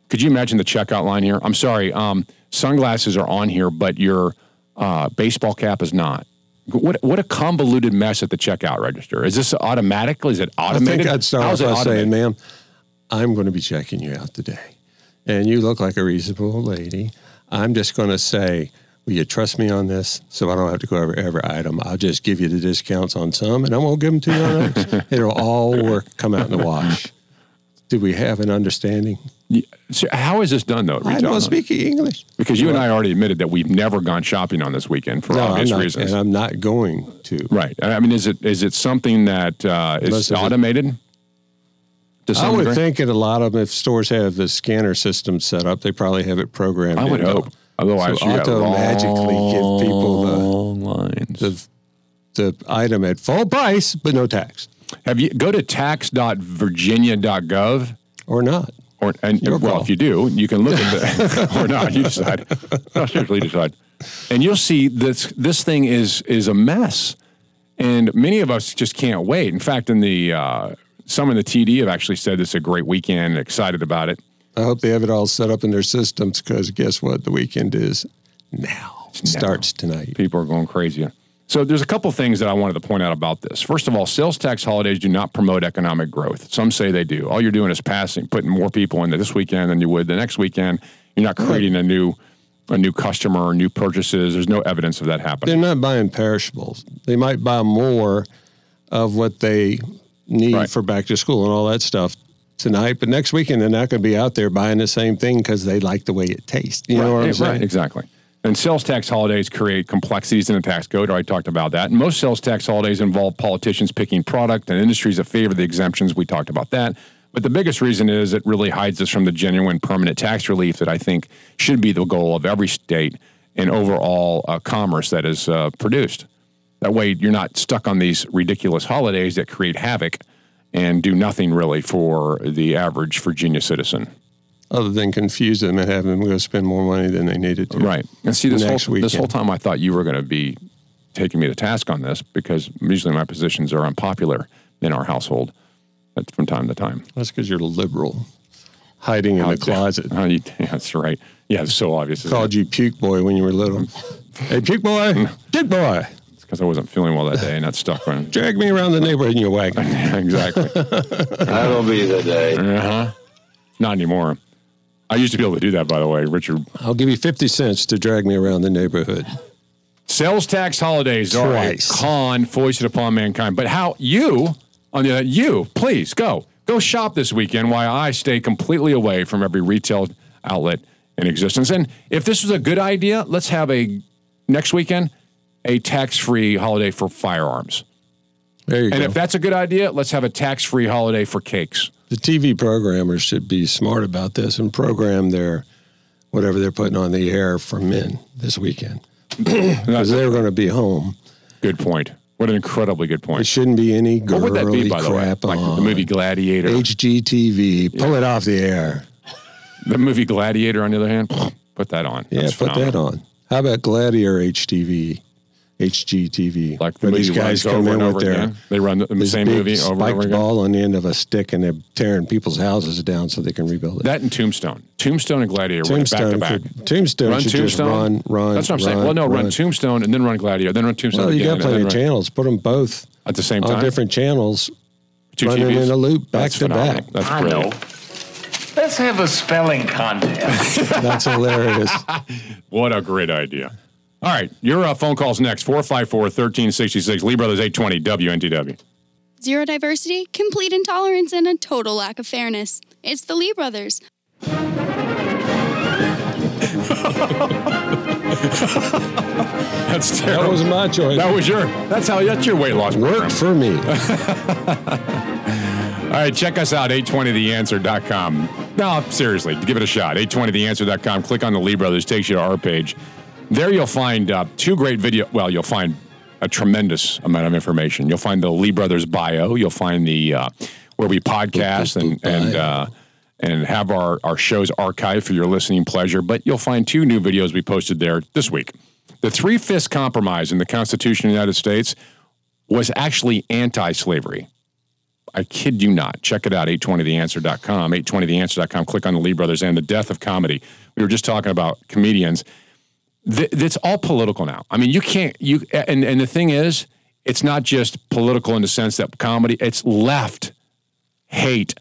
Could you imagine the checkout line here? I'm sorry. Um, sunglasses are on here, but your uh, baseball cap is not. What what a convoluted mess at the checkout register. Is this automatic? Is it automated? I think I'd start How's by saying, ma'am, I'm going to be checking you out today. And you look like a reasonable lady. I'm just going to say, will you trust me on this so I don't have to go over every item? I'll just give you the discounts on some and I won't give them to you on others. It'll all work, come out in the wash. Do we have an understanding? So how is this done though? I don't speak English. Because you and I already admitted that we've never gone shopping on this weekend for No, I'm obvious not, reasons. and I'm not going to. Right. I mean, is it is it something that uh, is automated? To I would degree? think that a lot of them, if stores have the scanner system set up, they probably have it programmed. I would hope. Otherwise, so you auto magically give people long lines. the, the item at full price, but no tax. Have you go to tax.virginia.gov or not? Or and Your well, call. if you do, you can look at the or not. You decide. No, seriously, decide. And you'll see this this thing is is a mess, and many of us just can't wait. In fact, in the uh, some in the TD have actually said this is a great weekend, excited about it. I hope they have it all set up in their systems because guess what? The weekend is now. It starts tonight. People are going crazy. So there's a couple things that I wanted to point out about this. First of all, sales tax holidays do not promote economic growth. Some say they do. All you're doing is passing, putting more people into this weekend than you would the next weekend. You're not creating a new a new customer or new purchases. There's no evidence of that happening. They're not buying perishables. They might buy more of what they need for back to school and all that stuff tonight, but next weekend they're not going to be out there buying the same thing because they like the way it tastes. You know what I'm right, saying? Right, exactly. And sales tax holidays create complexities in the tax code. I already talked about that. And most sales tax holidays involve politicians picking product and industries that favor the exemptions. We talked about that. But the biggest reason is it really hides us from the genuine permanent tax relief that I think should be the goal of every state and overall uh, commerce that is uh, produced. That way, you're not stuck on these ridiculous holidays that create havoc and do nothing really for the average Virginia citizen. Other than confuse them and have them go spend more money than they needed to. Right. And see, this next whole, this whole time I thought you were going to be taking me to task on this because usually my positions are unpopular in our household from time to time. That's because you're liberal, hiding in the closet. you- that's right. Yeah, it's so obvious. Called you puke boy when you were little. hey, puke boy, puke boy. It's because I wasn't feeling well that day and that stuck on. Drag me around the neighborhood in your wagon. exactly. That'll be the day. Uh-huh. Not anymore. I used to be able to do that, by the way, Richard. I'll give you 50 cents to drag me around the neighborhood. Sales tax holidays are a con foisted upon mankind. But how you, on the other, you, please go. Go shop this weekend while I stay completely away from every retail outlet in existence. And if this was a good idea, let's have a next weekend a tax-free holiday for firearms. There you and go. if that's a good idea, let's have a tax-free holiday for cakes. the TV programmers should be smart about this and program their whatever they're putting on the air for men this weekend because they're going to be home. Good point. What an incredibly good point. It shouldn't be any What would that girly be, by the way? crap Like on the movie Gladiator. HGTV. Pull it off the air. The movie Gladiator, on the other hand, put that on. Yeah, That's put that on. How about Gladiator HTV? HGTV. Like the Where these guys runs come over in with their again. They run the, the same movie over and over again. ball on the end of a stick, and they're tearing people's houses down so they can rebuild it. That and Tombstone. Tombstone and Gladiator run it back to Tombstone, back. could- Tombstone Run should just Tombstone. run, run. That's what I'm saying. Well, no, run. run. Tombstone and then run Gladiator, then run Tombstone Well, you again. got and plenty then of channels. Put them both at the same time on different channels, Two running TVs? in a loop back That's to phenomenal. back. That's I brilliant. know. Let's have a spelling contest. That's hilarious. What a great idea. All right, your uh, phone calls next 454 1366. Lee Brothers 820 WNTW. Zero diversity, complete intolerance, and a total lack of fairness. It's the Lee brothers. That's terrible. That was my choice. That was your. That's how. That's your weight loss program. Worked for me. All right, check us out, 820theanswer.com. No, seriously, give it a shot. 820theanswer.com. Click on the Lee Brothers, takes you to our page. There you'll find uh, two great video. Well, you'll find a tremendous amount of information. You'll find the Lee Brothers bio. You'll find the uh, where we podcast and and uh, and have our our shows archived for your listening pleasure. But you'll find two new videos we posted there this week. The three fifths compromise in the Constitution of the United States was actually anti-slavery. I kid you not. Check it out, 820theanswer.com, 820theanswer.com. Click on the Lee Brothers and the death of comedy. We were just talking about comedians. Th- It's all political now. I mean, you can't, you, and, and the thing is, it's not just political in the sense that comedy, it's left hate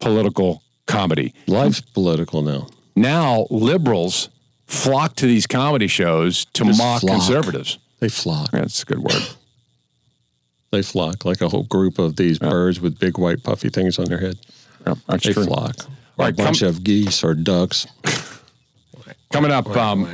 political comedy. Life's political now. Now, liberals flock to these comedy shows to Just mock flock. conservatives. They flock. That's a good word. They flock like a whole group of these birds with big white puffy things on their head. that's they true. flock. Or a bunch come- of geese or ducks. Coming up, um,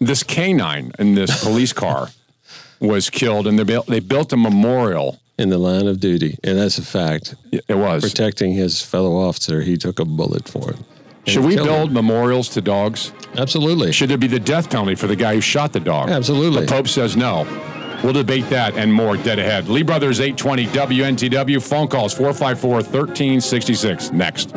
this canine in this police car was killed, and they built, they built a memorial in the line of duty, and that's a fact. It was protecting his fellow officer. He took a bullet for him. And Should we build him. memorials to dogs? Absolutely. Should there be the death penalty for the guy who shot the dog? Absolutely. The Pope says no. We'll debate that and more dead ahead. Lee Brothers 820 WNTW. Phone calls 454 1366. Next.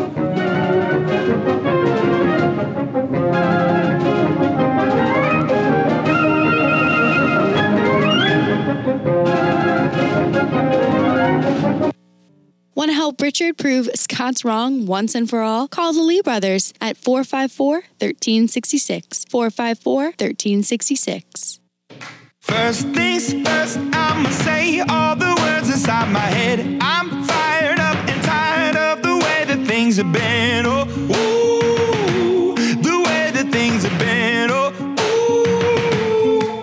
Want to help Richard prove Scott's wrong once and for all? Call the Lee brothers at 454 1366. 454 1366. First things first, I'ma say all the words inside my head. I'm fired up and tired of the way that things have been. Oh, ooh, the way that things have been. Oh,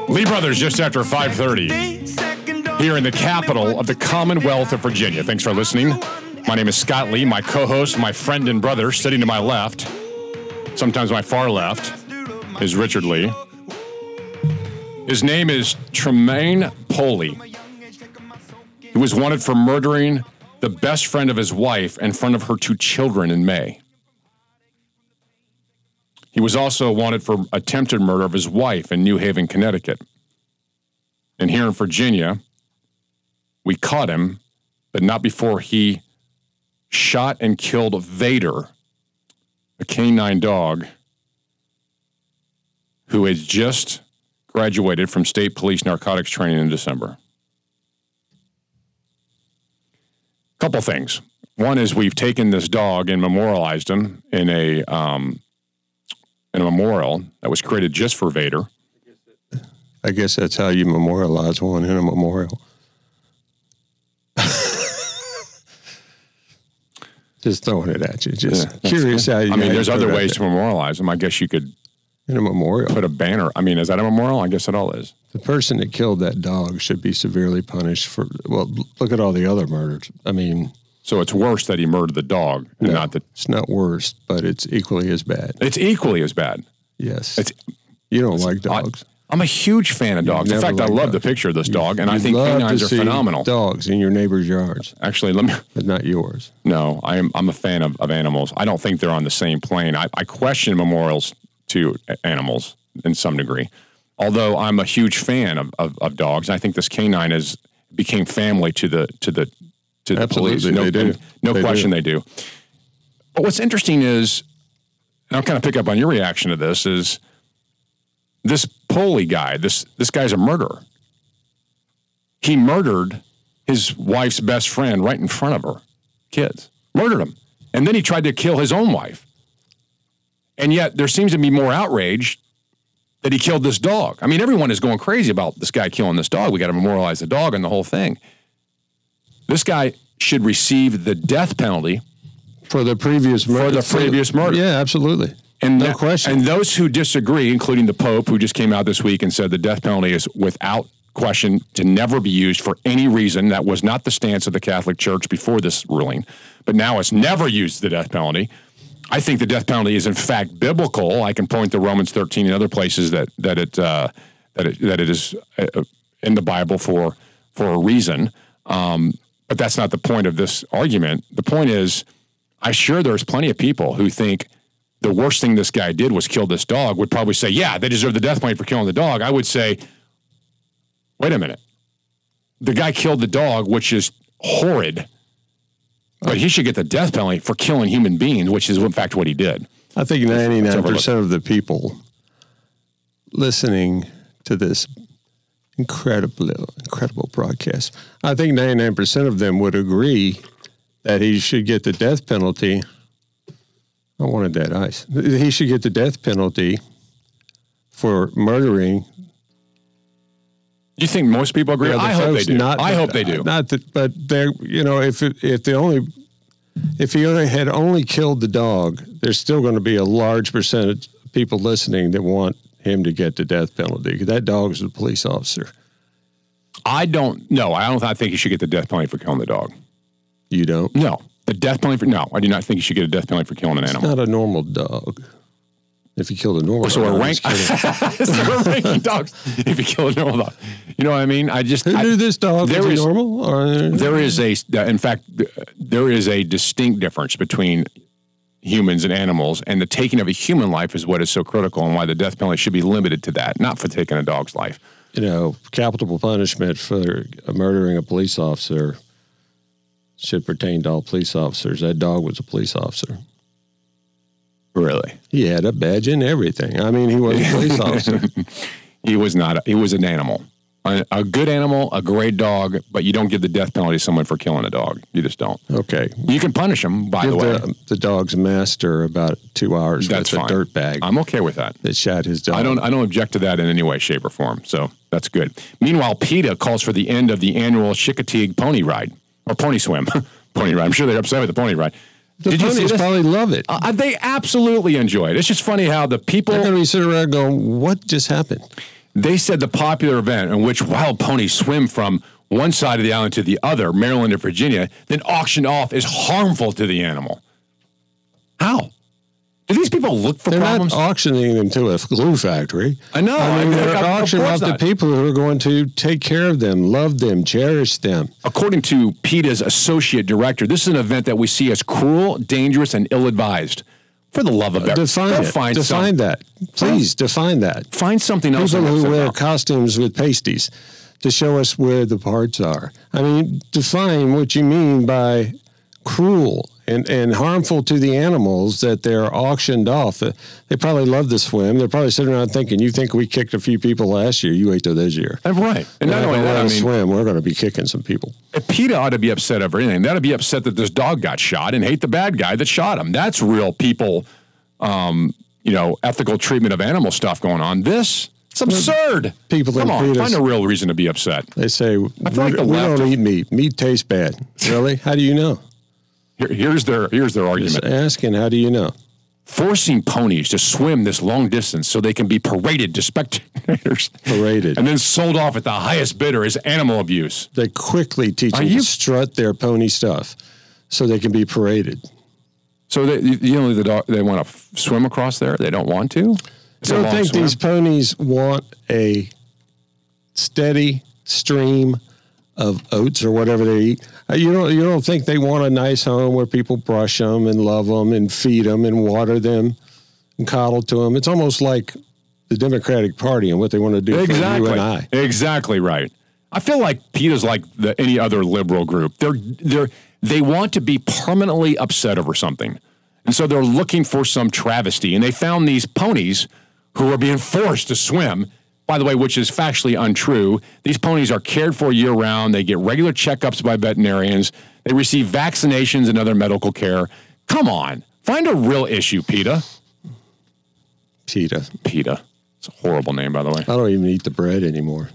Lee Brothers just after 5:30 here in the capital of the Commonwealth of Virginia. Thanks for listening. My name is Scott Lee, my co-host, my friend and brother sitting to my left, sometimes my far left, is Richard Lee. His name is Tremaine Poley. He was wanted for murdering the best friend of his wife in front of her two children in May. He was also wanted for attempted murder of his wife in New Haven, Connecticut. And here in Virginia, we caught him, but not before he shot and killed Vader, a canine dog who has just graduated from state police narcotics training in December. Couple things. One is we've taken this dog and memorialized him in a um, in a memorial that was created just for Vader. I guess that's how you memorialize one in a memorial. Just throwing it at you. Just Yeah, curious how you. I mean, there's other ways to memorialize them. I guess you could in a memorial put a banner. I mean, is that a memorial? I guess it all is. The person that killed that dog should be severely punished for. Well, look at all the other murders. I mean, So it's worse that he murdered the dog and No. not that it's not worse, but it's equally as bad. It's equally as bad. Yes, It's. you don't like dogs. I'm a huge fan of dogs. In fact, I love the picture of this dog, and I think canines are see phenomenal. Dogs in your neighbor's yards, Actually, let me. but not yours. No, I am. I'm a fan of, of animals. I don't think they're on the same plane. I, I question memorials to animals in some degree, although I'm a huge fan of, of, of dogs. I think this canine is became family to the to the to the Absolutely, police. No, they do. no They question do. they do. But what's interesting is, and I'll kind of pick up on your reaction to this is this Poley guy. This this guy's a murderer. He murdered his wife's best friend right in front of her kids. Murdered him. And then he tried to kill his own wife. And yet there seems to be more outrage that he killed this dog. I mean, everyone is going crazy about this guy killing this dog. We got to memorialize the dog and the whole thing. This guy should receive the death penalty For the previous murder. For the previous murder. Yeah, absolutely. And No question. And those who disagree, including the Pope, who just came out this week and said the death penalty is without question to never be used for any reason. That was not the stance of the Catholic Church before this ruling, but now it's never used the death penalty. I think the death penalty is in fact biblical. I can point to Romans 13 and other places that that it uh, that it that it is uh, in the Bible for for a reason. Um, but that's not the point of this argument. The point is, I'm sure there's plenty of people who think the worst thing this guy did was kill this dog. Would probably say, yeah, they deserve the death penalty for killing the dog. I would say, wait a minute, the guy killed the dog, which is horrid. But he should get the death penalty for killing human beings, which is in fact what he did. I think 99% of the people listening to this incredible, incredible broadcast, I think 99% of them would agree that he should get the death penalty. I wanted that ice. He should get the death penalty for murdering. Do you think most people agree? the I hope they do. not- I hope they do. Not that, but they're you know if it, if the only if he only had only killed the dog, there's still going to be a large percentage of people listening that want him to get the death penalty. That dog is a police officer. I don't. No, I don't. I think he should get the death penalty for killing the dog. You don't. No, the death penalty for no. I do not think you should get a death penalty for killing an It's animal. not a normal dog. If you killed a normal So dog, we're rank- so we're ranking dogs. If you kill a normal dog, you know what I mean. I just Who I, knew this dog there is- normal? Or, There is a, in fact, there is a distinct difference between humans and animals, and the taking of a human life is what is so critical, and why the death penalty should be limited to that, not for taking a dog's life. you know, capital punishment for murdering a police officer should pertain to all police officers. That dog was a police officer. Really, He had a badge and everything. I mean, he was a police officer. he was not. A, he was an animal. A, a good animal, a great dog, but you don't give the death penalty to someone for killing a dog. You just don't. Okay. You can punish them, by Give the way. the, the dog's master about two hours That's with fine. a dirt bag I'm okay with that. that shot his dog. I don't I don't object to that in any way, shape, or form. So that's good. Meanwhile, PETA calls for the end of the annual Chincoteague pony ride or pony swim. pony ride. I'm sure they're upset with the pony ride. The Did you see ponies probably love it. Uh, they absolutely enjoy it. It's just funny how the people They're going to be sitting around going, "What just happened?" They said the popular event in which wild ponies swim from one side of the island to the other, Maryland and Virginia, then auctioned off is harmful to the animal. How? Do these people look for They're problems? not auctioning them to a glue factory. I know. I mean, I- they're auctioning off the people who are going to take care of them, love them, cherish them. According to PETA's associate director, this is an event that we see as cruel, dangerous, and ill-advised. For the love of Uh, define it. Find define some- that. Please define that. Find something else. People who wear costumes with pasties to show us where the parts are. I mean, define what you mean by cruel and, and harmful to the animals that they're auctioned off. Uh, They probably love to swim. They're probably sitting around thinking, "You think we kicked a few people last year? You wait till this year." Right. And not only that, I mean, swim. We're going to be kicking some people. PETA ought to be upset over anything. They ought to be upset that this dog got shot and hate the bad guy that shot him. That's real people, um, you know, ethical treatment of animal stuff going on. This, it's absurd. People Come on, PETA's- find a real reason to be upset. They say we, I feel like the we left don't eat meat. Meat tastes bad. Really? How do you know? Here, here's their here's their Just argument. asking. How do you know? Forcing ponies to swim this long distance so they can be paraded to spectators Paraded. and then sold off at the highest bidder is animal abuse. They quickly teach them you- to strut their pony stuff so they can be paraded. So they, you know the dog, they want to f- swim across there. They don't want to. It's I don't think swim. these ponies want a steady stream of oats or whatever they eat. Uh, You don't. You don't think they want a nice home where people brush them and love them and feed them and water them and coddle to them. It's almost like the Democratic Party and what they want to do exactly. for you and I. Exactly right. I feel like PETA's like the, any other liberal group. They're they're they want to be permanently upset over something, and so they're looking for some travesty. And they found these ponies who are being forced to swim. By the way, which is factually untrue. These ponies are cared for year round. They get regular checkups by veterinarians. They receive vaccinations and other medical care. Come on, find a real issue, PETA. PETA. PETA. It's a horrible name, by the way. I don't even eat the bread anymore.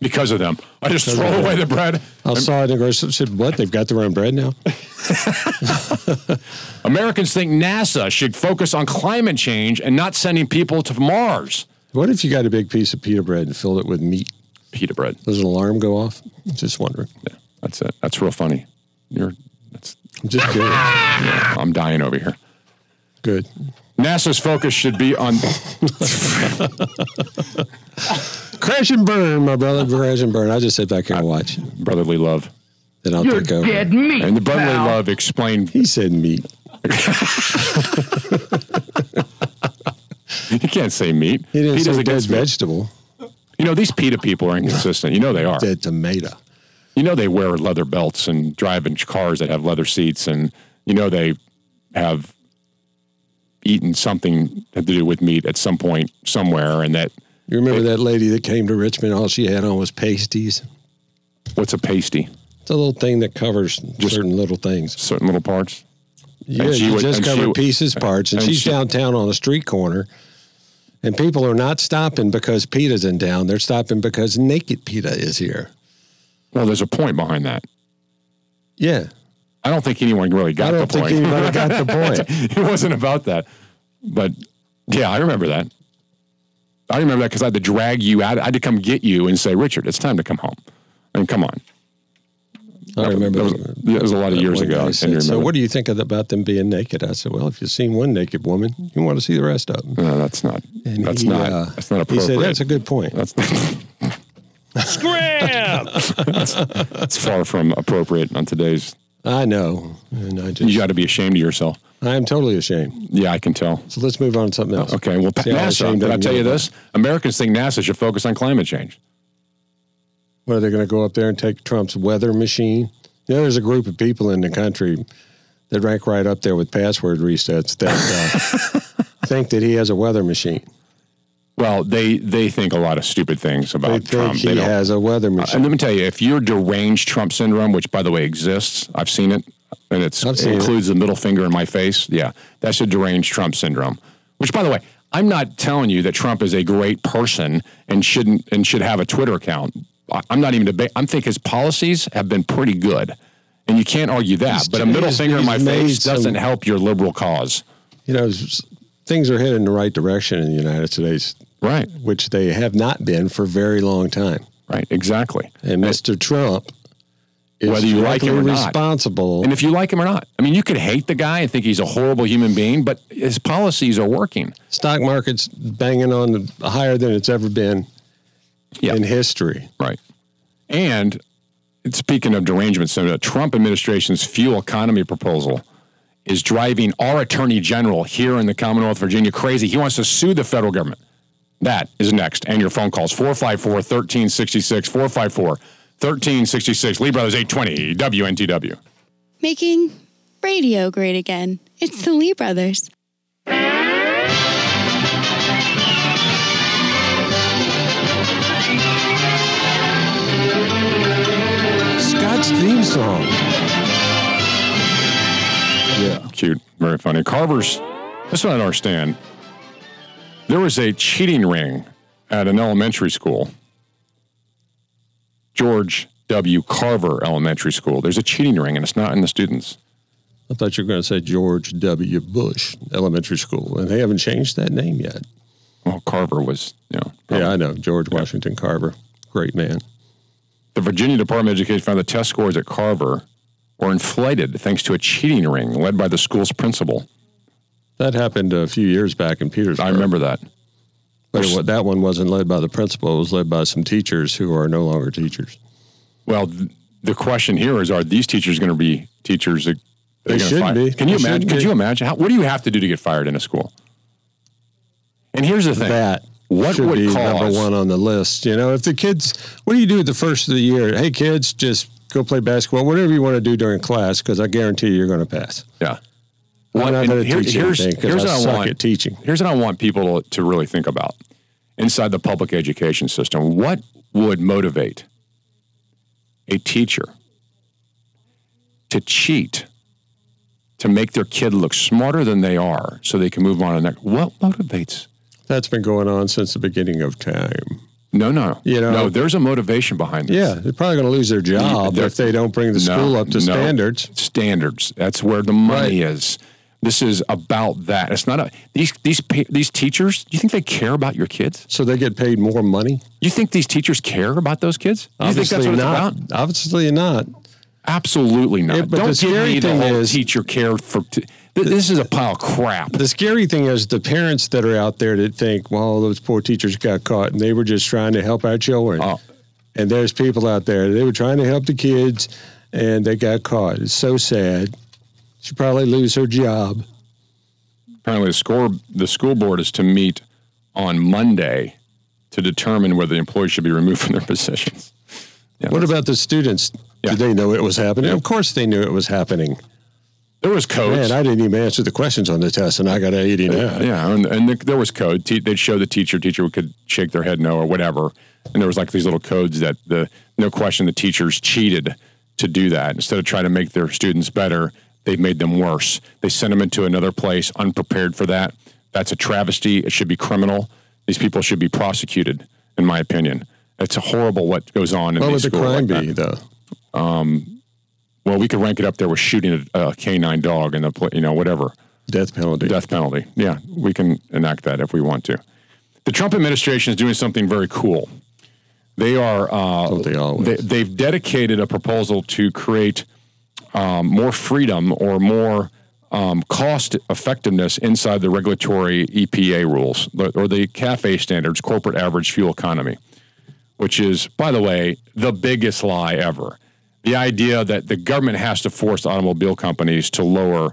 Because of them. I just throw away the bread. I saw it in the grocery. Said, "What? They've got their own bread now." Americans think NASA should focus on climate change and not sending people to Mars. What if you got a big piece of pita bread and filled it with meat? Pita bread. Does an alarm go off? Just wondering. Yeah, that's it. That's real funny. You're. That's. I'm just kidding. Yeah, I'm dying over here. Good. NASA's focus should be on. Crash and burn, my brother. Crash and burn. I just sit back here and uh, watch. brotherly love. Then I'll You're take over. dead meat. And the brotherly pal. love explained. He said meat. You can't say meat. He didn't PETA's say dead meat. vegetable. You know these PETA people are inconsistent. You know they are. Dead tomato. You know they wear leather belts and drive in cars that have leather seats, and you know they have eaten something to do with meat at some point somewhere, and that You remember that lady that came to Richmond? All she had on was pasties. what's a pasty? It's a little thing that covers Just certain little things. Certain little parts. Yeah, And she you would- just covered she pieces, parts, and, and she's she- downtown on a street corner. And people are not stopping because PETA's in town. They're stopping because naked PETA is here. Well, there's a point behind that. Yeah. I don't think anyone really got I don't the think point. anybody got the point. it wasn't about that. But yeah, I remember that. I remember that because I had to drag you out. I had to come get you and say, Richard, it's time to come home. I mean, come on. I remember was, that- yeah, it was a lot of years ago. said, so, what do you think of, about them being naked? I said, well, if you've seen one naked woman, you want to see the rest of them. No, that's not. And that's he, not. uh, that's not appropriate. He said, that's a good point. That's, Scram! that's, that's far from appropriate on today's. I know. And I just, You got to be ashamed of yourself. I am totally ashamed. Yeah, I can tell. So let's move on to something else. Okay, well, See how NASA. Did I tell you this? Americans think NASA should focus on climate change. What are they going to go up there and take Trump's weather machine? There's a group of people in the country that rank right up there with password resets that uh, think that he has a weather machine. Well, they they think a lot of stupid things about They think Trump. he don't- has a weather Uh, machine. and let me tell you, if you're deranged Trump syndrome, which by the way exists, I've seen it, and it's, it seen it. includes the middle finger in my face. Yeah, that's a deranged Trump syndrome. Which, by the way, I'm not telling you that Trump is a great person and shouldn't and should have a Twitter account. I- I'm not even debating. I'm think his policies have been pretty good, and you can't argue that. He's- but a middle finger in my face doesn't help your liberal cause. You know, things are headed in the right direction in the United States, right? Which they have not been for a very long time, right? Exactly. And Mr. Trump is whether you like him or not. responsible. And if you like him or not. I mean, you could hate the guy and think he's a horrible human being, but his policies are working. Stock market's banging on the, higher than it's ever been in history. Right. And speaking of derangements, so the Trump administration's fuel economy proposal is driving our attorney general here in the Commonwealth of Virginia crazy. He wants to sue the federal government. That is next. And your phone calls 454 1366 454 1366. Lee Brothers 820 WNTW. Making radio great again. It's the Lee Brothers. Scott's theme song. Yeah. Cute. Very funny. Carver's, this one I don't understand. There was a cheating ring at an elementary school, George W. Carver Elementary School. There's a cheating ring, and it's not in the students. I thought you were going to say George W. Bush Elementary School, and they haven't changed that name yet. Well, Carver was, you know. Yeah, I know. George Washington Carver. Great man. The Virginia Department of Education found the test scores at Carver were inflated thanks to a cheating ring led by the school's principal. That happened a few years back in Petersburg. I remember that. But it, that one wasn't led by the principal. It was led by some teachers who are no longer teachers. Well, th- the question here is: Are these teachers going to be teachers? That They should fire? be. Can you imagine? Could be. you imagine? How, what do you have to do to get fired in a school? And here's the thing: That what should would be cause number one on the list. You know, if the kids, what do you do at the first of the year? Hey, kids, just go play basketball, whatever you want to do during class, because I guarantee you you're going to pass. Yeah. I'm not going to here- teach here's, anything here's I what I want. at teaching. Here's what I want people to, to really think about inside the public education system. What would motivate a teacher to cheat to make their kid look smarter than they are so they can move on to the next? What motivates? That's been going on since the beginning of time. No, no. You know- no, there's a motivation behind this. Yeah, they're probably going to lose their job They're- if they don't bring the No, school up to no. standards. Standards. That's where the money is. This is about that. It's not a these these these teachers. Do you think they care about your kids? So they get paid more money. You think these teachers care about those kids? You think that's Obviously what it's not. about? Obviously not. Absolutely not. Yeah, but Don't the scary thing is- teacher care for. T- this is a pile of crap. The scary thing is the parents that are out there that think, well, those poor teachers got caught and they were just trying to help our children. Oh. And there's people out there, they were trying to help the kids and they got caught. It's so sad. She'll probably lose her job. Apparently, the score the school board is to meet on Monday to determine whether the employees should be removed from their positions. Yeah, what about the students? Did they know it was happening? Of course they knew it was happening. There was code. Man, I didn't even answer the questions on the test and I got an 89. Yeah, and, and the, there was code. Te- they'd show the teacher. Teacher could shake their head no or whatever. And there was like these little codes that the no question the teachers cheated to do that. Instead of trying to make their students better, they've made them worse. They sent them into another place unprepared for that. That's a travesty. It should be criminal. These people should be prosecuted, in my opinion. It's horrible what goes on in these schools. What would the crime like be, though? Um, well, we could rank it up there with shooting a, a canine dog and the you know whatever death penalty. Death penalty. Yeah, we can enact that if we want to. The Trump administration is doing something very cool. They are uh, they, they've dedicated a proposal to create um, more freedom or more um, cost effectiveness inside the regulatory EPA rules or the CAFE standards, corporate average fuel economy, which is, by the way, the biggest lie ever. The idea that the government has to force automobile companies to lower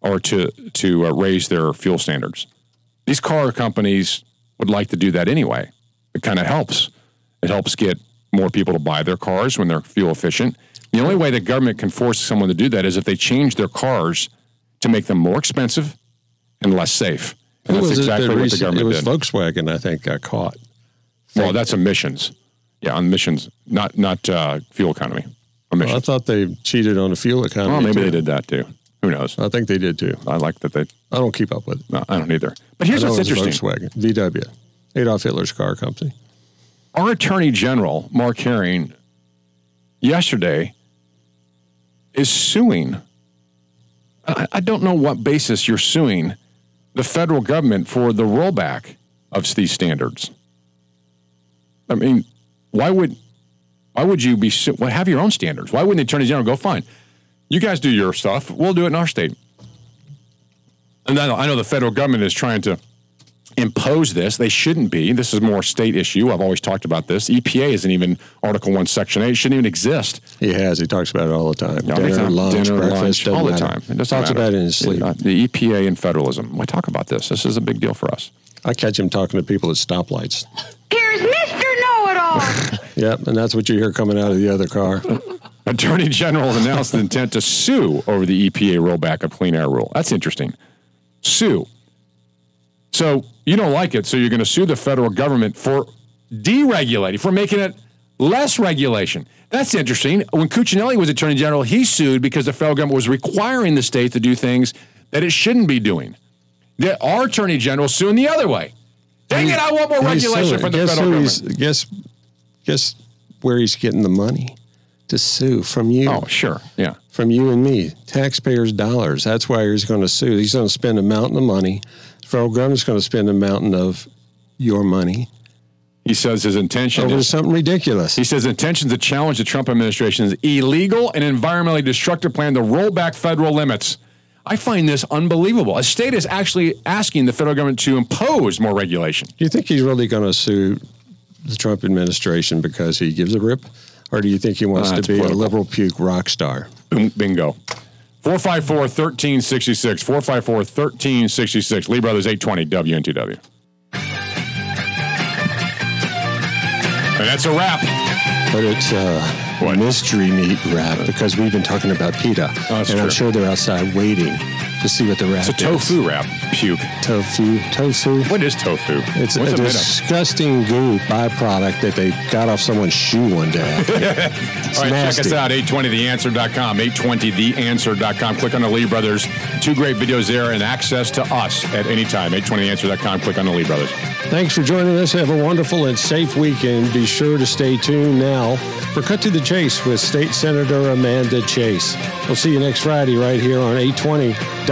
or to to uh, raise their fuel standards. These car companies would like to do that anyway. It kind of helps. It helps get more people to buy their cars when they're fuel efficient. The only way the government can force someone to do that is if they change their cars to make them more expensive and less safe. And Who that's exactly that what the recent- government It was did. Volkswagen, I think, got caught. Well, that's emissions. Yeah, on emissions, not not uh, fuel economy. Well, I thought they cheated on the fuel economy. Well, maybe too. they did that too. Who knows? I think they did too. I like that they. I don't keep up with it. No, I don't either. But here's what's interesting. Volkswagen, VW, Adolf Hitler's car company. Our Attorney General, Mark Herring, yesterday is suing. I, I don't know what basis you're suing the federal government for the rollback of these standards. I mean, why would why would you be su- well, have your own standards? Why wouldn't the Attorney General go fine? You guys do your stuff. We'll do it in our state. And I know, I know the federal government is trying to impose this. They shouldn't be. This is more state issue. I've always talked about this. EPA isn't even Article 1, Section 8. It shouldn't even exist. He has. He talks about it all the time. All the dinner, time. lunch, Dinner, breakfast, lunch, all the time. matter. It Talks matter. about it in his sleep. The EPA and federalism. We talk about this? This is a big deal for us. I catch him talking to people at stoplights. Here's Mr. Yep, and that's what you hear coming out of the other car. Attorney General announced the intent to sue over the EPA rollback of clean air rule. That's interesting. Sue. So you don't like it, so you're going to sue the federal government for deregulating, for making it less regulation. That's interesting. When Cuccinelli was Attorney General, he sued because the federal government was requiring the state to do things that it shouldn't be doing. Our Attorney General suing the other way. Dang it, I want more regulation from the federal government. Guess, guess where he's getting the money to sue from you. Oh, sure. Yeah. From you and me, taxpayers' dollars. That's why he's going to sue. He's going to spend a mountain of money. The federal government's going to spend a mountain of your money He says his intention over is something ridiculous. He says intention to challenge the Trump administration's illegal and environmentally destructive plan to roll back federal limits. I find this unbelievable. A state is actually asking the federal government to impose more regulation. Do you think he's really going to sue the Trump administration because he gives a rip? Or do you think he wants Uh, to be political. a liberal puke rock star? Bingo. 454 1366. 454 1366. Lee Brothers 820 WNTW. And that's a wrap. But it's uh, mystery meat wrap because we've been talking about PETA. Oh, and I'm sure they're outside waiting to see what the wrap It's a is. tofu wrap. Puke. Tofu. Tofu. What is tofu? It's What's a of? disgusting goo byproduct that they got off someone's shoe one day. All right, check us out, 820theanswer.com, 820theanswer.com. Click on the Lee Brothers. Two great videos there and access to us at any time. 820theanswer.com. Click on the Lee Brothers. Thanks for joining us. Have a wonderful and safe weekend. Be sure to stay tuned now for Cut to the Chase with State Senator Amanda Chase. We'll see you next Friday right here on 820